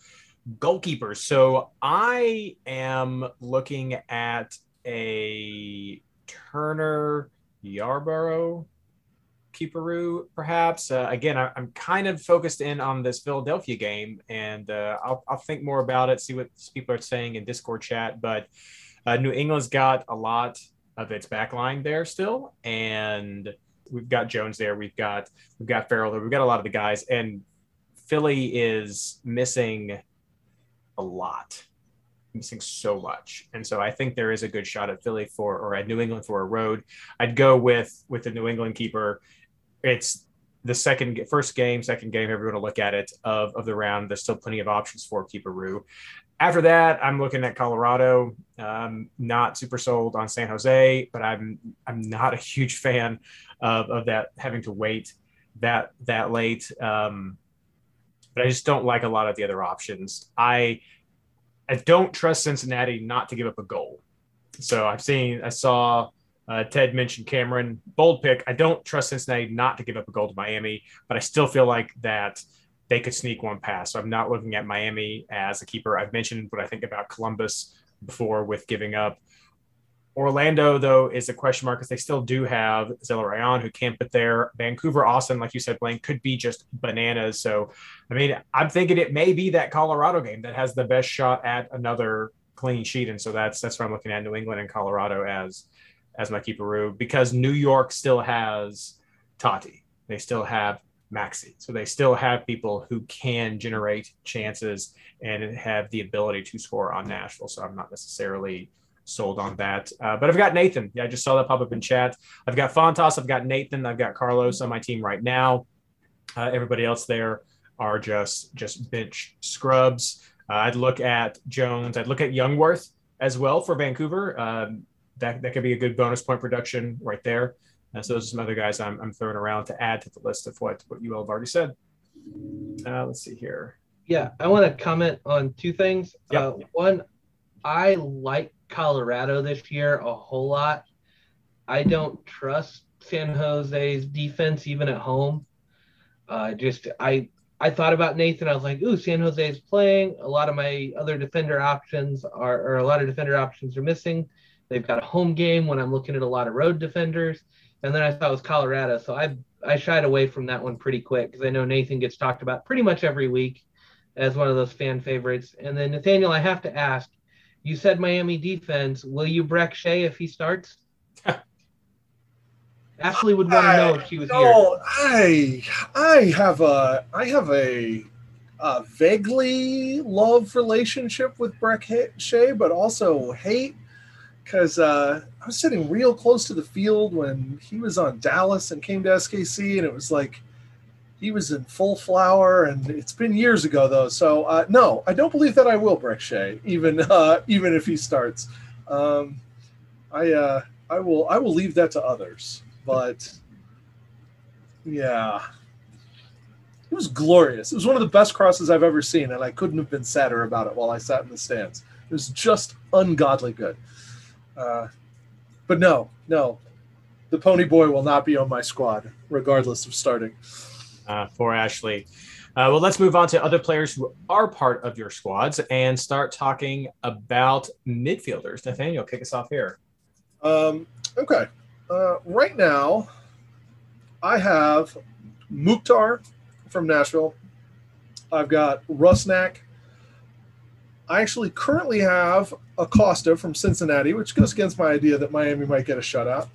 Goalkeepers. So I am looking at a Turner Yarbrough keeperoo, perhaps. Uh, again, I, am kind of focused in on this Philadelphia game, and uh, I'll, I'll, think more about it, see what people are saying in Discord chat. But uh, New England's got a lot of its backline there still, and we've got Jones there, we've got we've got Farrell there, we've got a lot of the guys, and Philly is missing a lot, missing so much. And so I think there is a good shot at Philly for or at New England for a road. I'd go with with the New England keeper. It's the second first game, second game, want to look at it, of, of the round. There's still plenty of options for keeperoo. After that, I'm looking at Colorado. Um, not super sold on San Jose, but I'm I'm not a huge fan of, of that having to wait that that late. Um, but I just don't like a lot of the other options. I I don't trust Cincinnati not to give up a goal. So I've seen I saw uh, Ted mentioned Cameron bold pick. I don't trust Cincinnati not to give up a goal to Miami, but I still feel like that they could sneak one past. So I'm not looking at Miami as a keeper. I've mentioned what I think about Columbus before with giving up Orlando, though, is a question mark because they still do have Zelarayán who can't put there. Vancouver, Austin, like you said, Blaine, could be just bananas. So, I mean, I'm thinking it may be that Colorado game that has the best shot at another clean sheet. And so that's that's what I'm looking at New England and Colorado as as my keeper because New York still has Tati. They still have Maxi. So they still have people who can generate chances and have the ability to score on Nashville. So I'm not necessarily – sold on that. Uh, but I've got Nathan. Yeah, I just saw that pop up in chat. I've got Fontas. I've got Nathan. I've got Carlos on my team right now. Uh, everybody else there are just just bench scrubs. Uh, I'd look at Jones. I'd look at Youngworth as well for Vancouver. Um, that that could be a good bonus point production right there. Uh, so those are some other guys I'm, I'm throwing around to add to the list of what what you all have already said. Uh, let's see here. Yeah, I want to comment on two things. Yep. Uh, one, I like Colorado this year a whole lot. I don't trust San Jose's defense even at home. Uh, just I I thought about Nathan. I was like, ooh, San Jose is playing. A lot of my other defender options are, or a lot of defender options are missing. They've got a home game when I'm looking at a lot of road defenders. And then I thought it was Colorado. So I I shied away from that one pretty quick because I know Nathan gets talked about pretty much every week as one of those fan favorites. And then Nathaniel, I have to ask, you said Miami defense. Will you Brek Shea if he starts? Ashley would want to know if she was here. No, I I have a I have a, a vaguely love relationship with Brek Shea, but also hate because uh, I was sitting real close to the field when he was on Dallas and came to SKC, and it was like he was in full flower. And it's been years ago though, so uh, no, I don't believe that I will Brek Shea, even uh, even if he starts. Um, I uh, I will I will leave that to others but yeah it was glorious it was one of the best crosses i've ever seen and i couldn't have been sadder about it while i sat in the stands it was just ungodly good uh, but no no the pony boy will not be on my squad regardless of starting uh, for ashley uh, well, let's move on to other players who are part of your squads and start talking about midfielders. Nathaniel, kick us off here. Um, okay. Uh, right now, I have Mukhtar from Nashville. I've got Rusnak. I actually currently have Acosta from Cincinnati, which goes against my idea that Miami might get a shutout.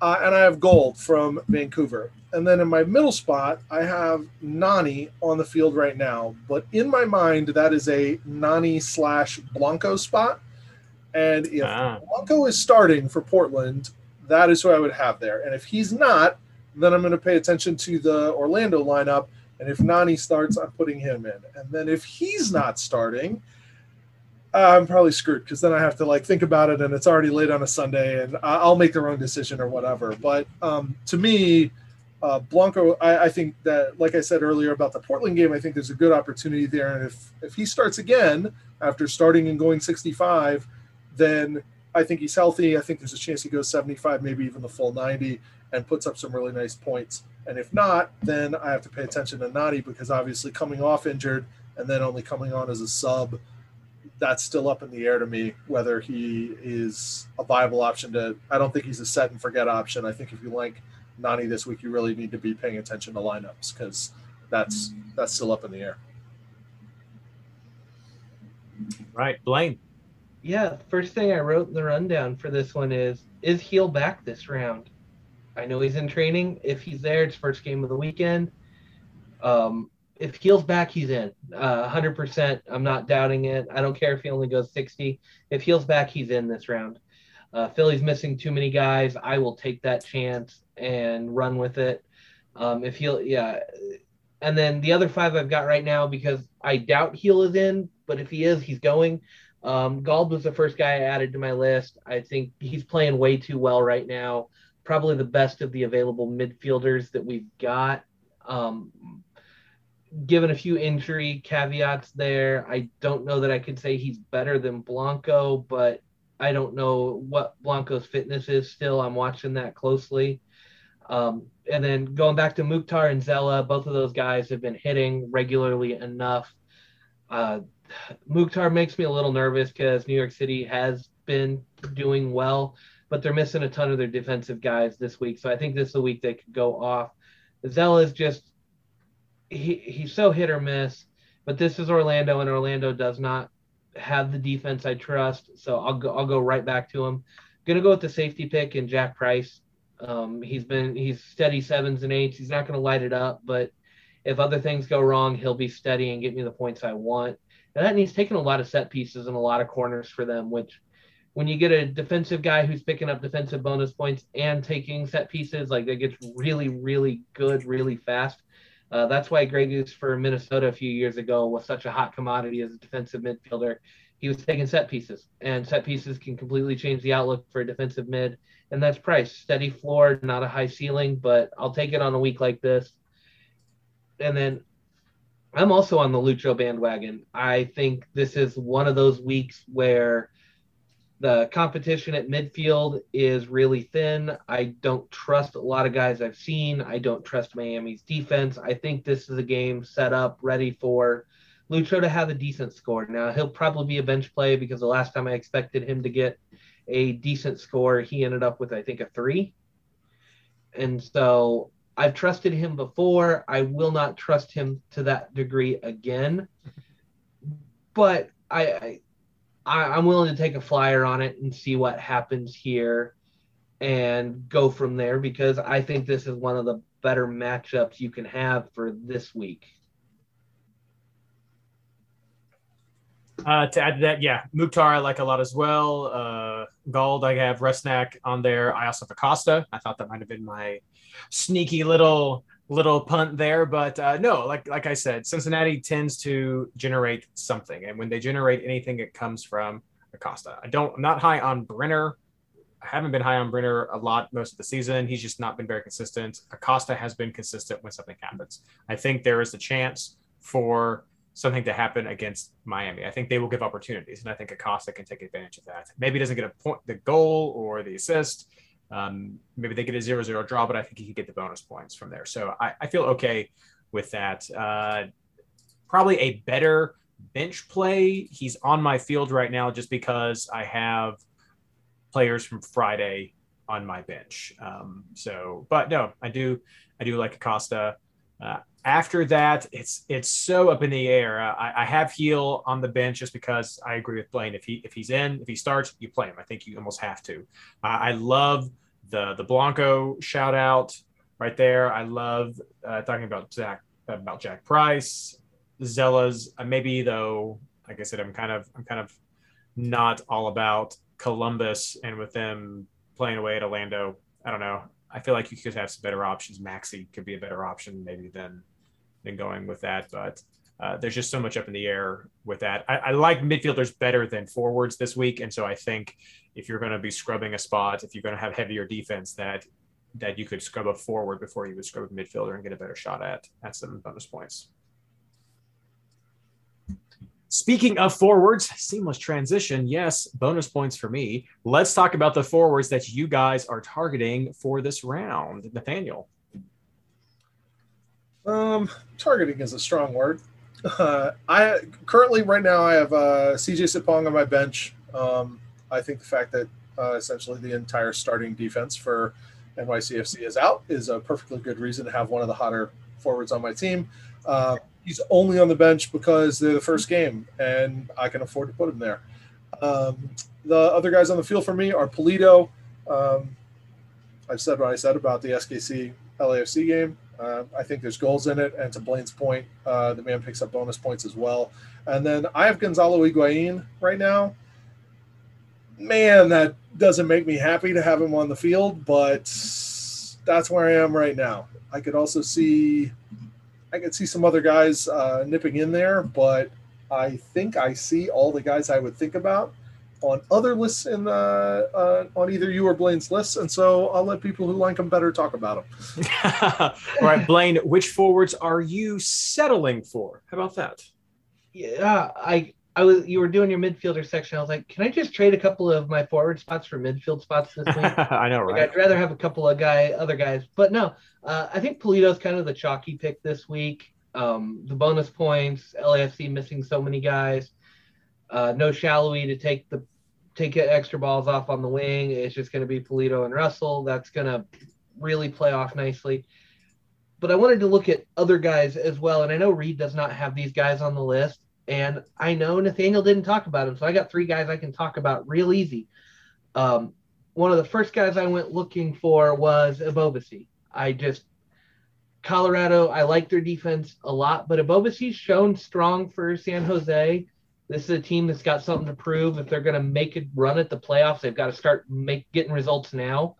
Uh, and I have Gauld from Vancouver. And then in my middle spot, I have Nani on the field right now. But in my mind, that is a Nani slash Blanco spot. And if ah. Blanco is starting for Portland, that is who I would have there. And if he's not, then I'm going to pay attention to the Orlando lineup. And if Nani starts, I'm putting him in. And then if he's not starting, uh, I'm probably screwed because then I have to like think about it, and it's already late on a Sunday, and I'll make the wrong decision or whatever. But um, to me, uh, Blanco, I, I, think that, like I said earlier about the Portland game, I think there's a good opportunity there. And if if he starts again after starting and going 65, then I think he's healthy. I think there's a chance he goes 75, maybe even the full 90, and puts up some really nice points. And if not, then I have to pay attention to Nani because obviously coming off injured and then only coming on as a sub, that's still up in the air to me whether he is a viable option to. I don't think he's a set and forget option. I think if you like Nani this week, you really need to be paying attention to lineups because that's that's still up in the air. Right, Blaine yeah, first thing I wrote in the rundown for this one is is Gil back this round? I know he's in training. If he's there, it's first game of the weekend. Um, if Gil's back, he's in. Uh, 100%. I'm not doubting it. I don't care if he only goes 60. If Gil's back, he's in this round. Uh, Philly's missing too many guys. I will take that chance and run with it. Um, if he'll, yeah. And then the other five I've got right now because I doubt Gil is in, but if he is, he's going. Um, was the first guy I added to my list. I think he's playing way too well right now. Probably the best of the available midfielders that we've got. Um, given a few injury caveats there, I don't know that I could say he's better than Blanco, but I don't know what Blanco's fitness is still. I'm watching that closely. Um, and then going back to Mukhtar and Zella, both of those guys have been hitting regularly enough. Uh, Mukhtar makes me a little nervous because New York City has been doing well, but they're missing a ton of their defensive guys this week. So I think this is the week they could go off. Zell is just he, he's so hit or miss, but this is Orlando, and Orlando does not have the defense I trust. So I'll go I'll go right back to him. Gonna go with the safety pick and Jack Price. Um, he's been he's steady sevens and eights. He's not gonna light it up, but if other things go wrong, he'll be steady and get me the points I want. And that he's taken a lot of set pieces and a lot of corners for them, which when you get a defensive guy who's picking up defensive bonus points and taking set pieces, like that gets really, really good really fast. Uh, that's why Grey Goose for Minnesota a few years ago was such a hot commodity as a defensive midfielder. He was taking set pieces, and set pieces can completely change the outlook for a defensive mid. And that's Price. Steady floor, not a high ceiling, but I'll take it on a week like this. And then I'm also on the Lucho bandwagon. I think this is one of those weeks where the competition at midfield is really thin. I don't trust a lot of guys I've seen. I don't trust Miami's defense. I think this is a game set up ready for Lucho to have a decent score. Now, he'll probably be a bench play because the last time I expected him to get a decent score, he ended up with, I think, a three. And so I've trusted him before. I will not trust him to that degree again. But I, I I, am willing to take a flyer on it and see what happens here and go from there because I think this is one of the better matchups you can have for this week. Uh, to add to that, yeah, Mukhtar I like a lot as well. Uh, Gauld, I have Rusnak on there. I also have Acosta. I thought that might have been my sneaky little little punt there, but uh, no, like like I said, Cincinnati tends to generate something, and when they generate anything, it comes from Acosta. I don't, I'm not high on Brenner. I haven't been high on Brenner a lot most of the season. He's just not been very consistent. Acosta has been consistent when something happens. I think there is a chance for something to happen against Miami. I think they will give opportunities, and I think Acosta can take advantage of that. Maybe doesn't get a point, the goal or the assist, um, maybe they get a zero zero draw, but I think he could get the bonus points from there. So I, I feel okay with that. Uh, probably a better bench play. He's on my field right now just because I have players from Friday on my bench. Um, so, but no, I do, I do like Acosta. Uh, after that, it's it's so up in the air. Uh, I, I, have Gil on the bench just because I agree with Blaine. If he if he's in, if he starts, you play him. I think you almost have to. Uh, I love the the Blanco shout out right there. I love uh, talking about Zach about Jack Price, Zella's. Uh, maybe though, like I said, I'm kind of I'm kind of not all about Columbus and with them playing away at Orlando. I don't know. I feel like you could have some better options. Maxi could be a better option maybe than than going with that. But uh, there's just so much up in the air with that. I, I, like midfielders better than forwards this week, and so I think if you're going to be scrubbing a spot, if you're going to have heavier defense, that that you could scrub a forward before you would scrub a midfielder and get a better shot at at some bonus points. Speaking of forwards, seamless transition. Yes, bonus points for me. Let's talk about the forwards that you guys are targeting for this round. Nathaniel. Um, targeting is a strong word. Uh, I currently right now I have uh, CJ Sapong on my bench. Um, I think the fact that uh, essentially the entire starting defense for NYCFC is out is a perfectly good reason to have one of the hotter forwards on my team. Uh, he's only on the bench because they're the first game, and I can afford to put him there. Um, the other guys on the field for me are Pulido. Um, I've said what I said about the SKC LAFC game. Uh, I think there's goals in it, and to Blaine's point, uh, the man picks up bonus points as well. And then I have Gonzalo Higuain right now. Man, that doesn't make me happy to have him on the field, but that's where I am right now. I could also see, I could see some other guys uh, nipping in there, but I think I see all the guys I would think about on other lists in uh, uh, on either you or Blaine's lists, and so I'll let people who like them better talk about them. All right, Blaine, which forwards are you settling for? How about that? Yeah, I I was you were doing your midfielder section. I was like, can I just trade a couple of my forward spots for midfield spots this week? I know, right? Like, I'd rather have a couple of guy other guys, but no. Uh, I think Pulido's kind of the chalky pick this week. Um, the bonus points, LAFC missing so many guys. Uh, no Sallói to take the take extra balls off on the wing. It's just going to be Pulido and Russell. That's going to really play off nicely. But I wanted to look at other guys as well. And I know Reed does not have these guys on the list. And I know Nathaniel didn't talk about him, So I got three guys I can talk about real easy. Um, one of the first guys I went looking for was Ebobisse. I just, Colorado, I like their defense a lot, but Ebobisse's shown strong for San Jose this is a team that's got something to prove. If they're going to make a run at the playoffs, they've got to start make getting results now.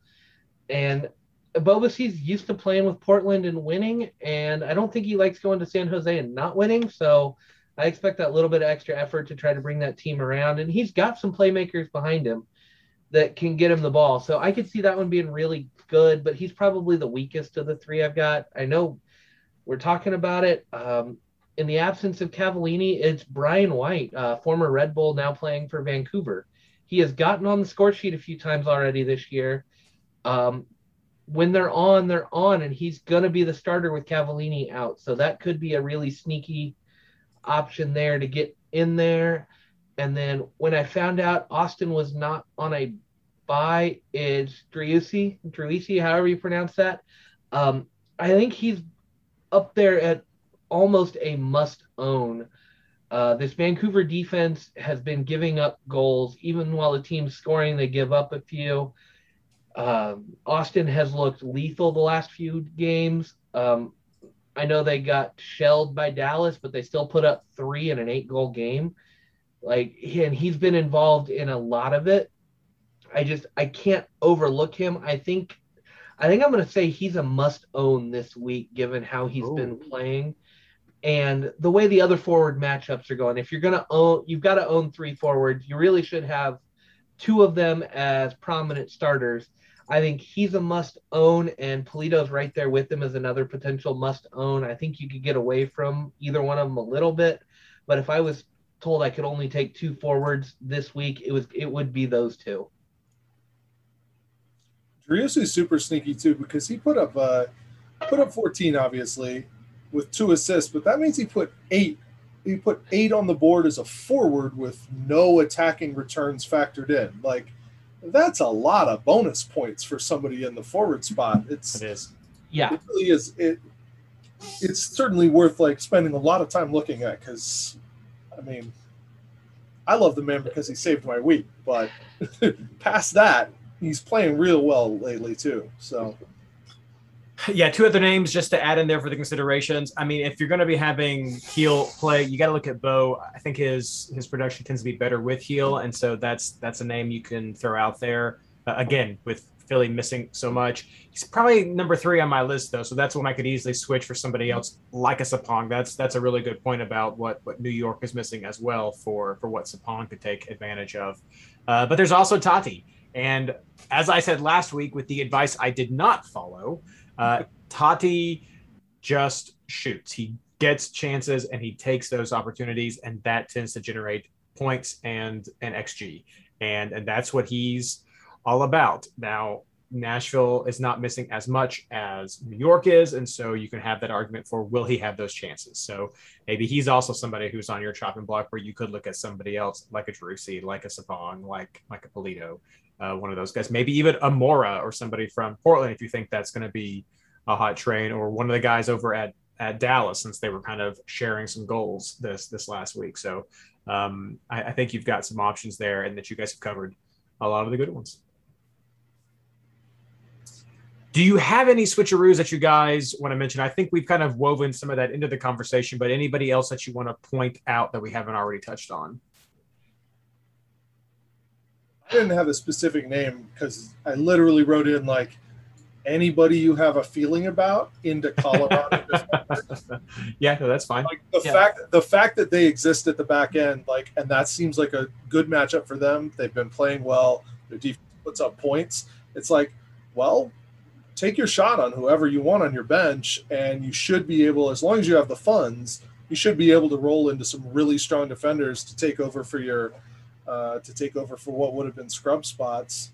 And Bobasee's used to playing with Portland and winning, and I don't think he likes going to San Jose and not winning. So I expect that little bit of extra effort to try to bring that team around. And he's got some playmakers behind him that can get him the ball. So I could see that one being really good, but he's probably the weakest of the three I've got. I know we're talking about it. Um, in the absence of Cavallini, it's Brian White, uh, former Red Bull, now playing for Vancouver. He has gotten on the score sheet a few times already this year. Um, when they're on, they're on, and he's going to be the starter with Cavallini out. So that could be a really sneaky option there to get in there. And then when I found out Austin was not on a bye, is Driussi, Driussi, however you pronounce that. Um, I think he's up there at almost a must own. Uh, this Vancouver defense has been giving up goals, even while the team's scoring, they give up a few. Um, Austin has looked lethal the last few games. Um, I know they got shelled by Dallas, but they still put up three in an eight goal game. Like, and he's been involved in a lot of it. I just I can't overlook him. I think I think I'm going to say he's a must own this week, given how he's Ooh. been playing and the way the other forward matchups are going. If you're going to own, you've got to own three forwards. You really should have two of them as prominent starters I think he's a must own, and Pulido's right there with him as another potential must own. I think you could get away from either one of them a little bit, but if I was told I could only take two forwards this week, it was it would be those two. is super sneaky too because he put up uh put up 14 obviously with two assists, but that means he put eight he put eight on the board as a forward with no attacking returns factored in. Like that's a lot of bonus points for somebody in the forward spot. It's it is. Yeah. It really is. It it's certainly worth like spending a lot of time looking at because I mean I love the man because he saved my week, but past that, he's playing real well lately too. So yeah, two other names just to add in there for the considerations. I mean, if you're going to be having Gil play, you got to look at Bou. I think his his production tends to be better with Gil, and so that's that's a name you can throw out there. Uh, again, with Philly missing so much, he's probably number three on my list though. So that's one I could easily switch for somebody else like a Sapong. That's that's a really good point about what what New York is missing as well for for what Sapong could take advantage of. Uh, but there's also Tati, and as I said last week, with the advice I did not follow. Uh, Tati just shoots. He gets chances and he takes those opportunities, and that tends to generate points and and xG, and and that's what he's all about. Now, Nashville is not missing as much as New York is, and so you can have that argument for will he have those chances? So maybe he's also somebody who's on your chopping block where you could look at somebody else like a Driussi, like a Sapong, like like a Pulido, uh, one of those guys, maybe even Amora or somebody from Portland if you think that's going to be a hot train, or one of the guys over at at Dallas since they were kind of sharing some goals this this last week. So um, I, I think you've got some options there, and that you guys have covered a lot of the good ones. Do you have any switcheroos that you guys want to mention? I think we've kind of woven some of that into the conversation, but anybody else that you want to point out that we haven't already touched on? I didn't have a specific name because I literally wrote in like anybody you have a feeling about into Colorado. yeah, no, that's fine. Like the yeah. fact the fact that they exist at the back end, like, and that seems like a good matchup for them. They've been playing well. Their defense puts up points. It's like, well, take your shot on whoever you want on your bench, and you should be able, as long as you have the funds, you should be able to roll into some really strong defenders to take over for your uh, to take over for what would have been scrub spots.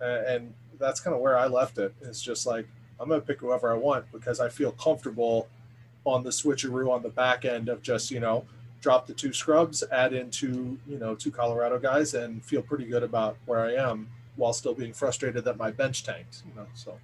Uh, and that's kind of where I left it. It's just like I'm gonna pick whoever I want because I feel comfortable on the switcheroo on the back end of just you know drop the two scrubs, add in two you know two Colorado guys, and feel pretty good about where I am while still being frustrated that my bench tanked. You know, so.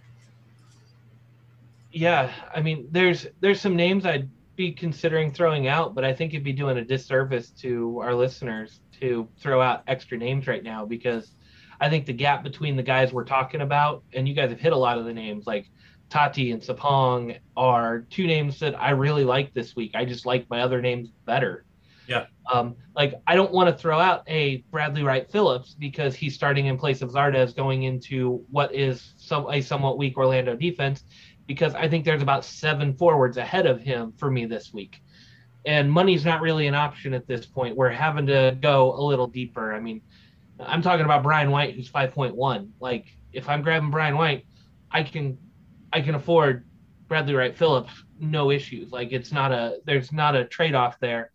Yeah, I mean, there's there's some names I'd be considering throwing out, but I think it'd be doing a disservice to our listeners to throw out extra names right now because I think the gap between the guys we're talking about, and you guys have hit a lot of the names like Tati and Sapong, are two names that I really like this week. I just like my other names better. Yeah. Um, like I don't want to throw out a Bradley Wright Phillips because he's starting in place of Zardes going into what is some a somewhat weak Orlando defense because I think there's about seven forwards ahead of him for me this week. And money's not really an option at this point. We're having to go a little deeper. I mean, I'm talking about Brian White, who's 5.1. Like, if I'm grabbing Brian White, I can, I can afford Bradley Wright Phillips, no issues. Like, it's not a, there's not a trade off there.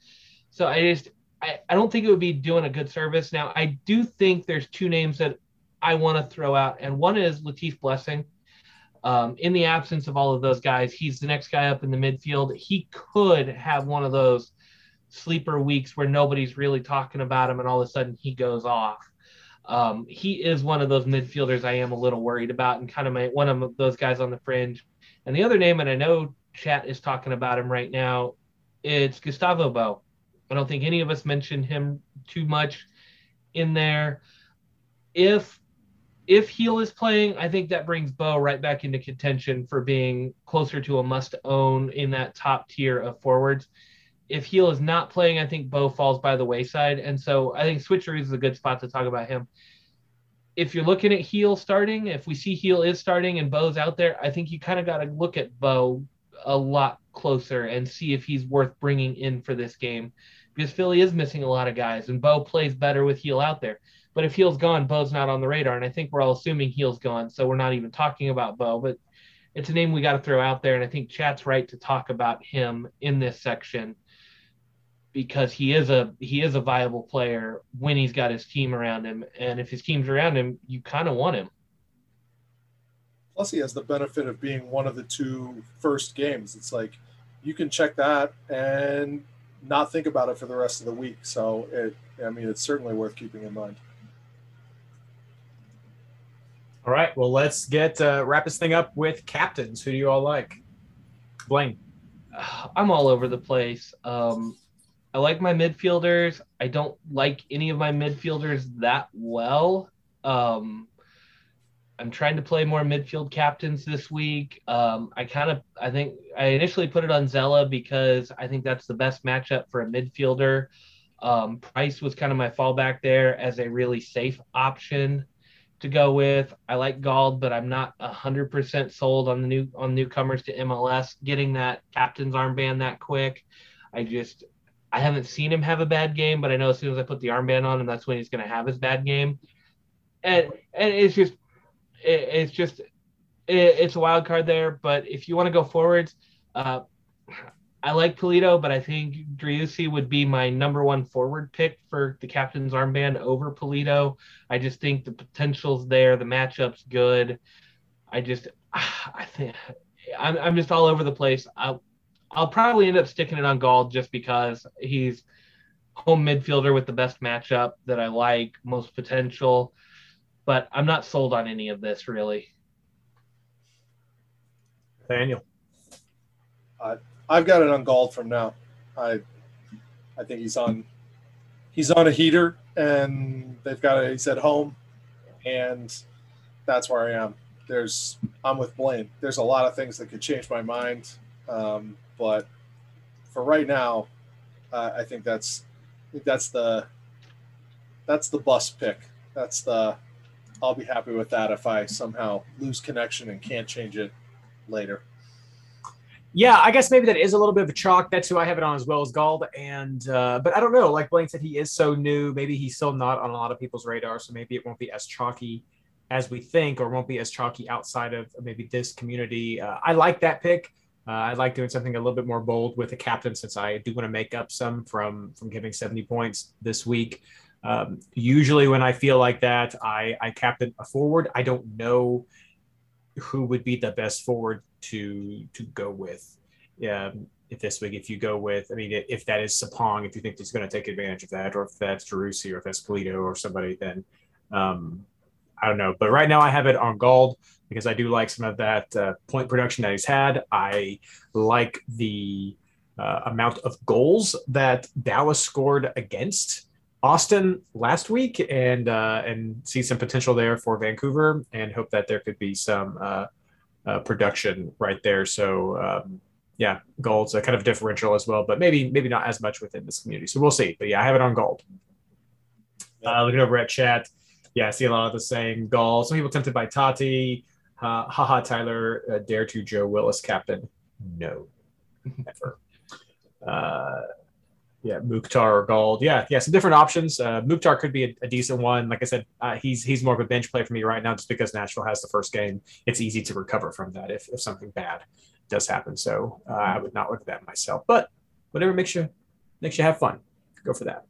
So I just, I, I don't think it would be doing a good service. Now, I do think there's two names that I want to throw out, and one is Latif Blessing. Um, in the absence of all of those guys, he's the next guy up in the midfield. He could have one of those sleeper weeks where nobody's really talking about him, and all of a sudden he goes off. Um, he is one of those midfielders I am a little worried about, and kind of my, one of those guys on the fringe. And the other name, and I know chat is talking about him right now, it's Gustavo Bou. I don't think any of us mentioned him too much in there. If if Gil is playing, I think that brings Bou right back into contention for being closer to a must own in that top tier of forwards. If Gil is not playing, I think Bou falls by the wayside. And so I think Switcheroos is a good spot to talk about him. If you're looking at Gil starting, if we see Gil is starting and Bou's out there, I think you kind of got to look at Bou a lot closer and see if he's worth bringing in for this game because Philly is missing a lot of guys and Bou plays better with Gil out there. But if Gil's gone, Bou's not on the radar. And I think we're all assuming Gil's gone. So we're not even talking about Bou. But it's a name we got to throw out there. And I think chat's right to talk about him in this section because he is a he is a viable player when he's got his team around him. And if his team's around him, you kind of want him. Plus, he has the benefit of being one of the two first games. It's like you can check that and not think about it for the rest of the week. So it, I mean, it's certainly worth keeping in mind. All right. Well, let's get uh, wrap this thing up with captains. Who do you all like? Blaine. I'm all over the place. Um, I like my midfielders. I don't like any of my midfielders that well. Um, I'm trying to play more midfield captains this week. Um, I kind of, I think I initially put it on Zella because I think that's the best matchup for a midfielder. Um, Price was kind of my fallback there as a really safe option to go with. I like Gauld, but I'm not hundred percent sold on the new on newcomers to MLS getting that captain's armband that quick. I just I haven't seen him have a bad game, but I know as soon as I put the armband on him, that's when he's going to have his bad game. And and it's just it, it's just it, it's a wild card there. But if you want to go forwards, uh, I like Pulido, but I think Driussi would be my number one forward pick for the captain's armband over Pulido. I just think the potential's there. The matchup's good. I just, I think I'm, I'm just all over the place. I'll, I'll probably end up sticking it on Gauld just because he's home midfielder with the best matchup that I like, most potential. But I'm not sold on any of this really. Daniel. Uh, I've got it on Gauld from now. I I think he's on he's on a heater and they've got a he's at home and that's where I am. There's I'm with Blaine. There's a lot of things that could change my mind, um, but for right now, uh, I think that's that's the that's the bus pick. That's the I'll be happy with that if I somehow lose connection and can't change it later. Yeah, I guess maybe that is a little bit of a chalk. That's who I have it on as well as Gauld. And uh, but I don't know. Like Blaine said, he is so new. Maybe he's still not on a lot of people's radar. So maybe it won't be as chalky as we think, or won't be as chalky outside of maybe this community. Uh, I like that pick. Uh, I like doing something a little bit more bold with the captain since I do want to make up some from from giving 70 points this week. Um, usually, when I feel like that, I I captain a forward. I don't know who would be the best forward to to go with. Yeah, if this week, if you go with, I mean, if that is Sapong, if you think he's going to take advantage of that, or if that's Driussi, or if that's Pulido or somebody, then um, I don't know. But right now, I have it on Gauld because I do like some of that uh, point production that he's had. I like the uh, amount of goals that Dallas scored against Austin last week, and uh, and see some potential there for Vancouver, and hope that there could be some uh, production right there. So um, yeah, Gauld's a kind of differential as well, but maybe maybe not as much within this community. So we'll see. But yeah, I have it on Gauld. Uh, looking over at chat, yeah, I see a lot of the same Gauld. Some people tempted by Tati. Uh, haha, Tyler, uh, dare to Joe Willis, captain. No, never. Uh, yeah, Mukhtar or Gauld. Yeah, yeah, some different options. Uh, Mukhtar could be a, a decent one. Like I said, uh, he's he's more of a bench play for me right now, just because Nashville has the first game. It's easy to recover from that if, if something bad does happen. So uh, I would not look at that myself. But whatever makes you makes you have fun, go for that.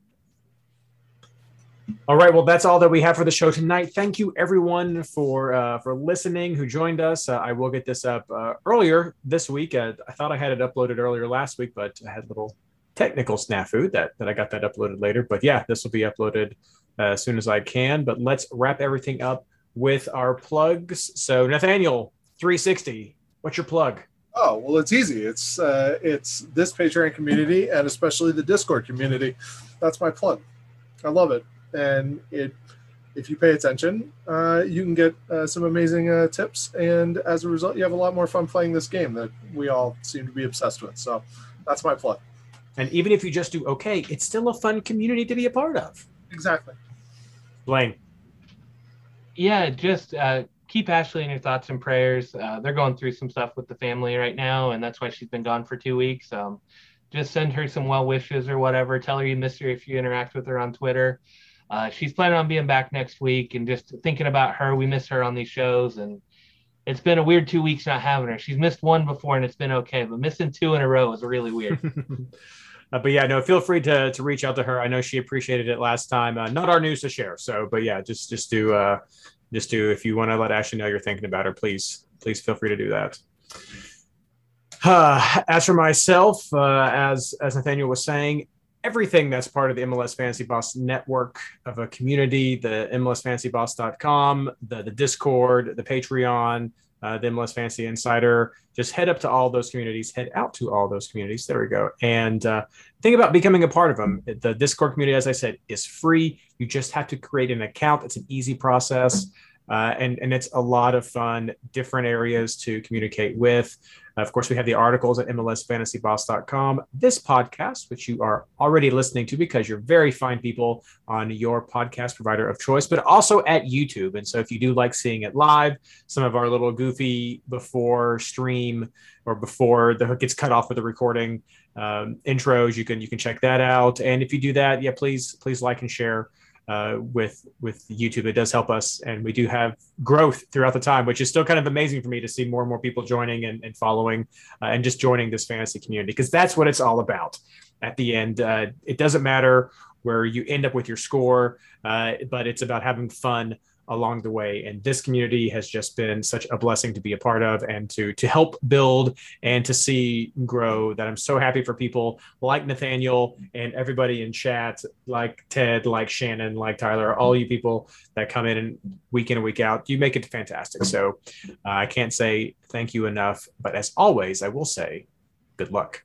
All right, well, that's all that we have for the show tonight. Thank you, everyone, for uh, for listening. Who joined us? Uh, I will get this up uh, earlier this week. Uh, I thought I had it uploaded earlier last week, but I had a little technical snafu that that I got that uploaded later. But yeah, this will be uploaded uh, as soon as I can. But let's wrap everything up with our plugs. So Nathaniel, 360, what's your plug? Oh well, it's easy. It's uh, it's this Patreon community and especially the Discord community. That's my plug. I love it, and it. If you pay attention, uh, you can get uh, some amazing uh, tips, and as a result, you have a lot more fun playing this game that we all seem to be obsessed with. So, that's my plug. And even if you just do okay, it's still a fun community to be a part of. Exactly. Blaine. Yeah, just uh, keep Ashley in your thoughts and prayers. Uh, they're going through some stuff with the family right now, and that's why she's been gone for two weeks. Um, just send her some well wishes or whatever. Tell her you miss her if you interact with her on Twitter. Uh, she's planning on being back next week, and just thinking about her. We miss her on these shows, and it's been a weird two weeks not having her. She's missed one before, and it's been okay, but missing two in a row is really weird. Uh, but yeah, no, feel free to to reach out to her. I know she appreciated it last time. Uh, not our news to share. So, but yeah, just just do uh, just do if you want to let Ashley know you're thinking about her, please please feel free to do that. Uh, as for myself, uh, as as Nathaniel was saying, everything that's part of the MLS Fantasy Boss network of a community, the MLSFantasyBoss.com, the the Discord, the Patreon, uh, the MLS Fantasy Insider. Just head up to all those communities, head out to all those communities. There we go. And uh, think about becoming a part of them. The Discord community, as I said, is free. You just have to create an account. It's an easy process. Uh, and, and it's a lot of fun, different areas to communicate with. Of course, we have the articles at MLSFantasyBoss.com. This podcast, which you are already listening to because you're very fine people on your podcast provider of choice, but also at YouTube. And so, if you do like seeing it live, some of our little goofy before stream or before the hook gets cut off with the recording um, intros, you can you can check that out. And if you do that, yeah, please please like and share uh, with with YouTube. It does help us, and we do have growth throughout the time, which is still kind of amazing for me to see more and more people joining and, and following uh, and just joining this fantasy community because that's what it's all about. At the end, uh, it doesn't matter where you end up with your score, uh, but it's about having fun along the way. And this community has just been such a blessing to be a part of and to to help build and to see grow. That I'm so happy for people like Nathaniel and everybody in chat, like Ted, like Shannon, like Tyler, all you people that come in and week in and week out. You make it fantastic. So uh, I can't say thank you enough. But as always, I will say good luck.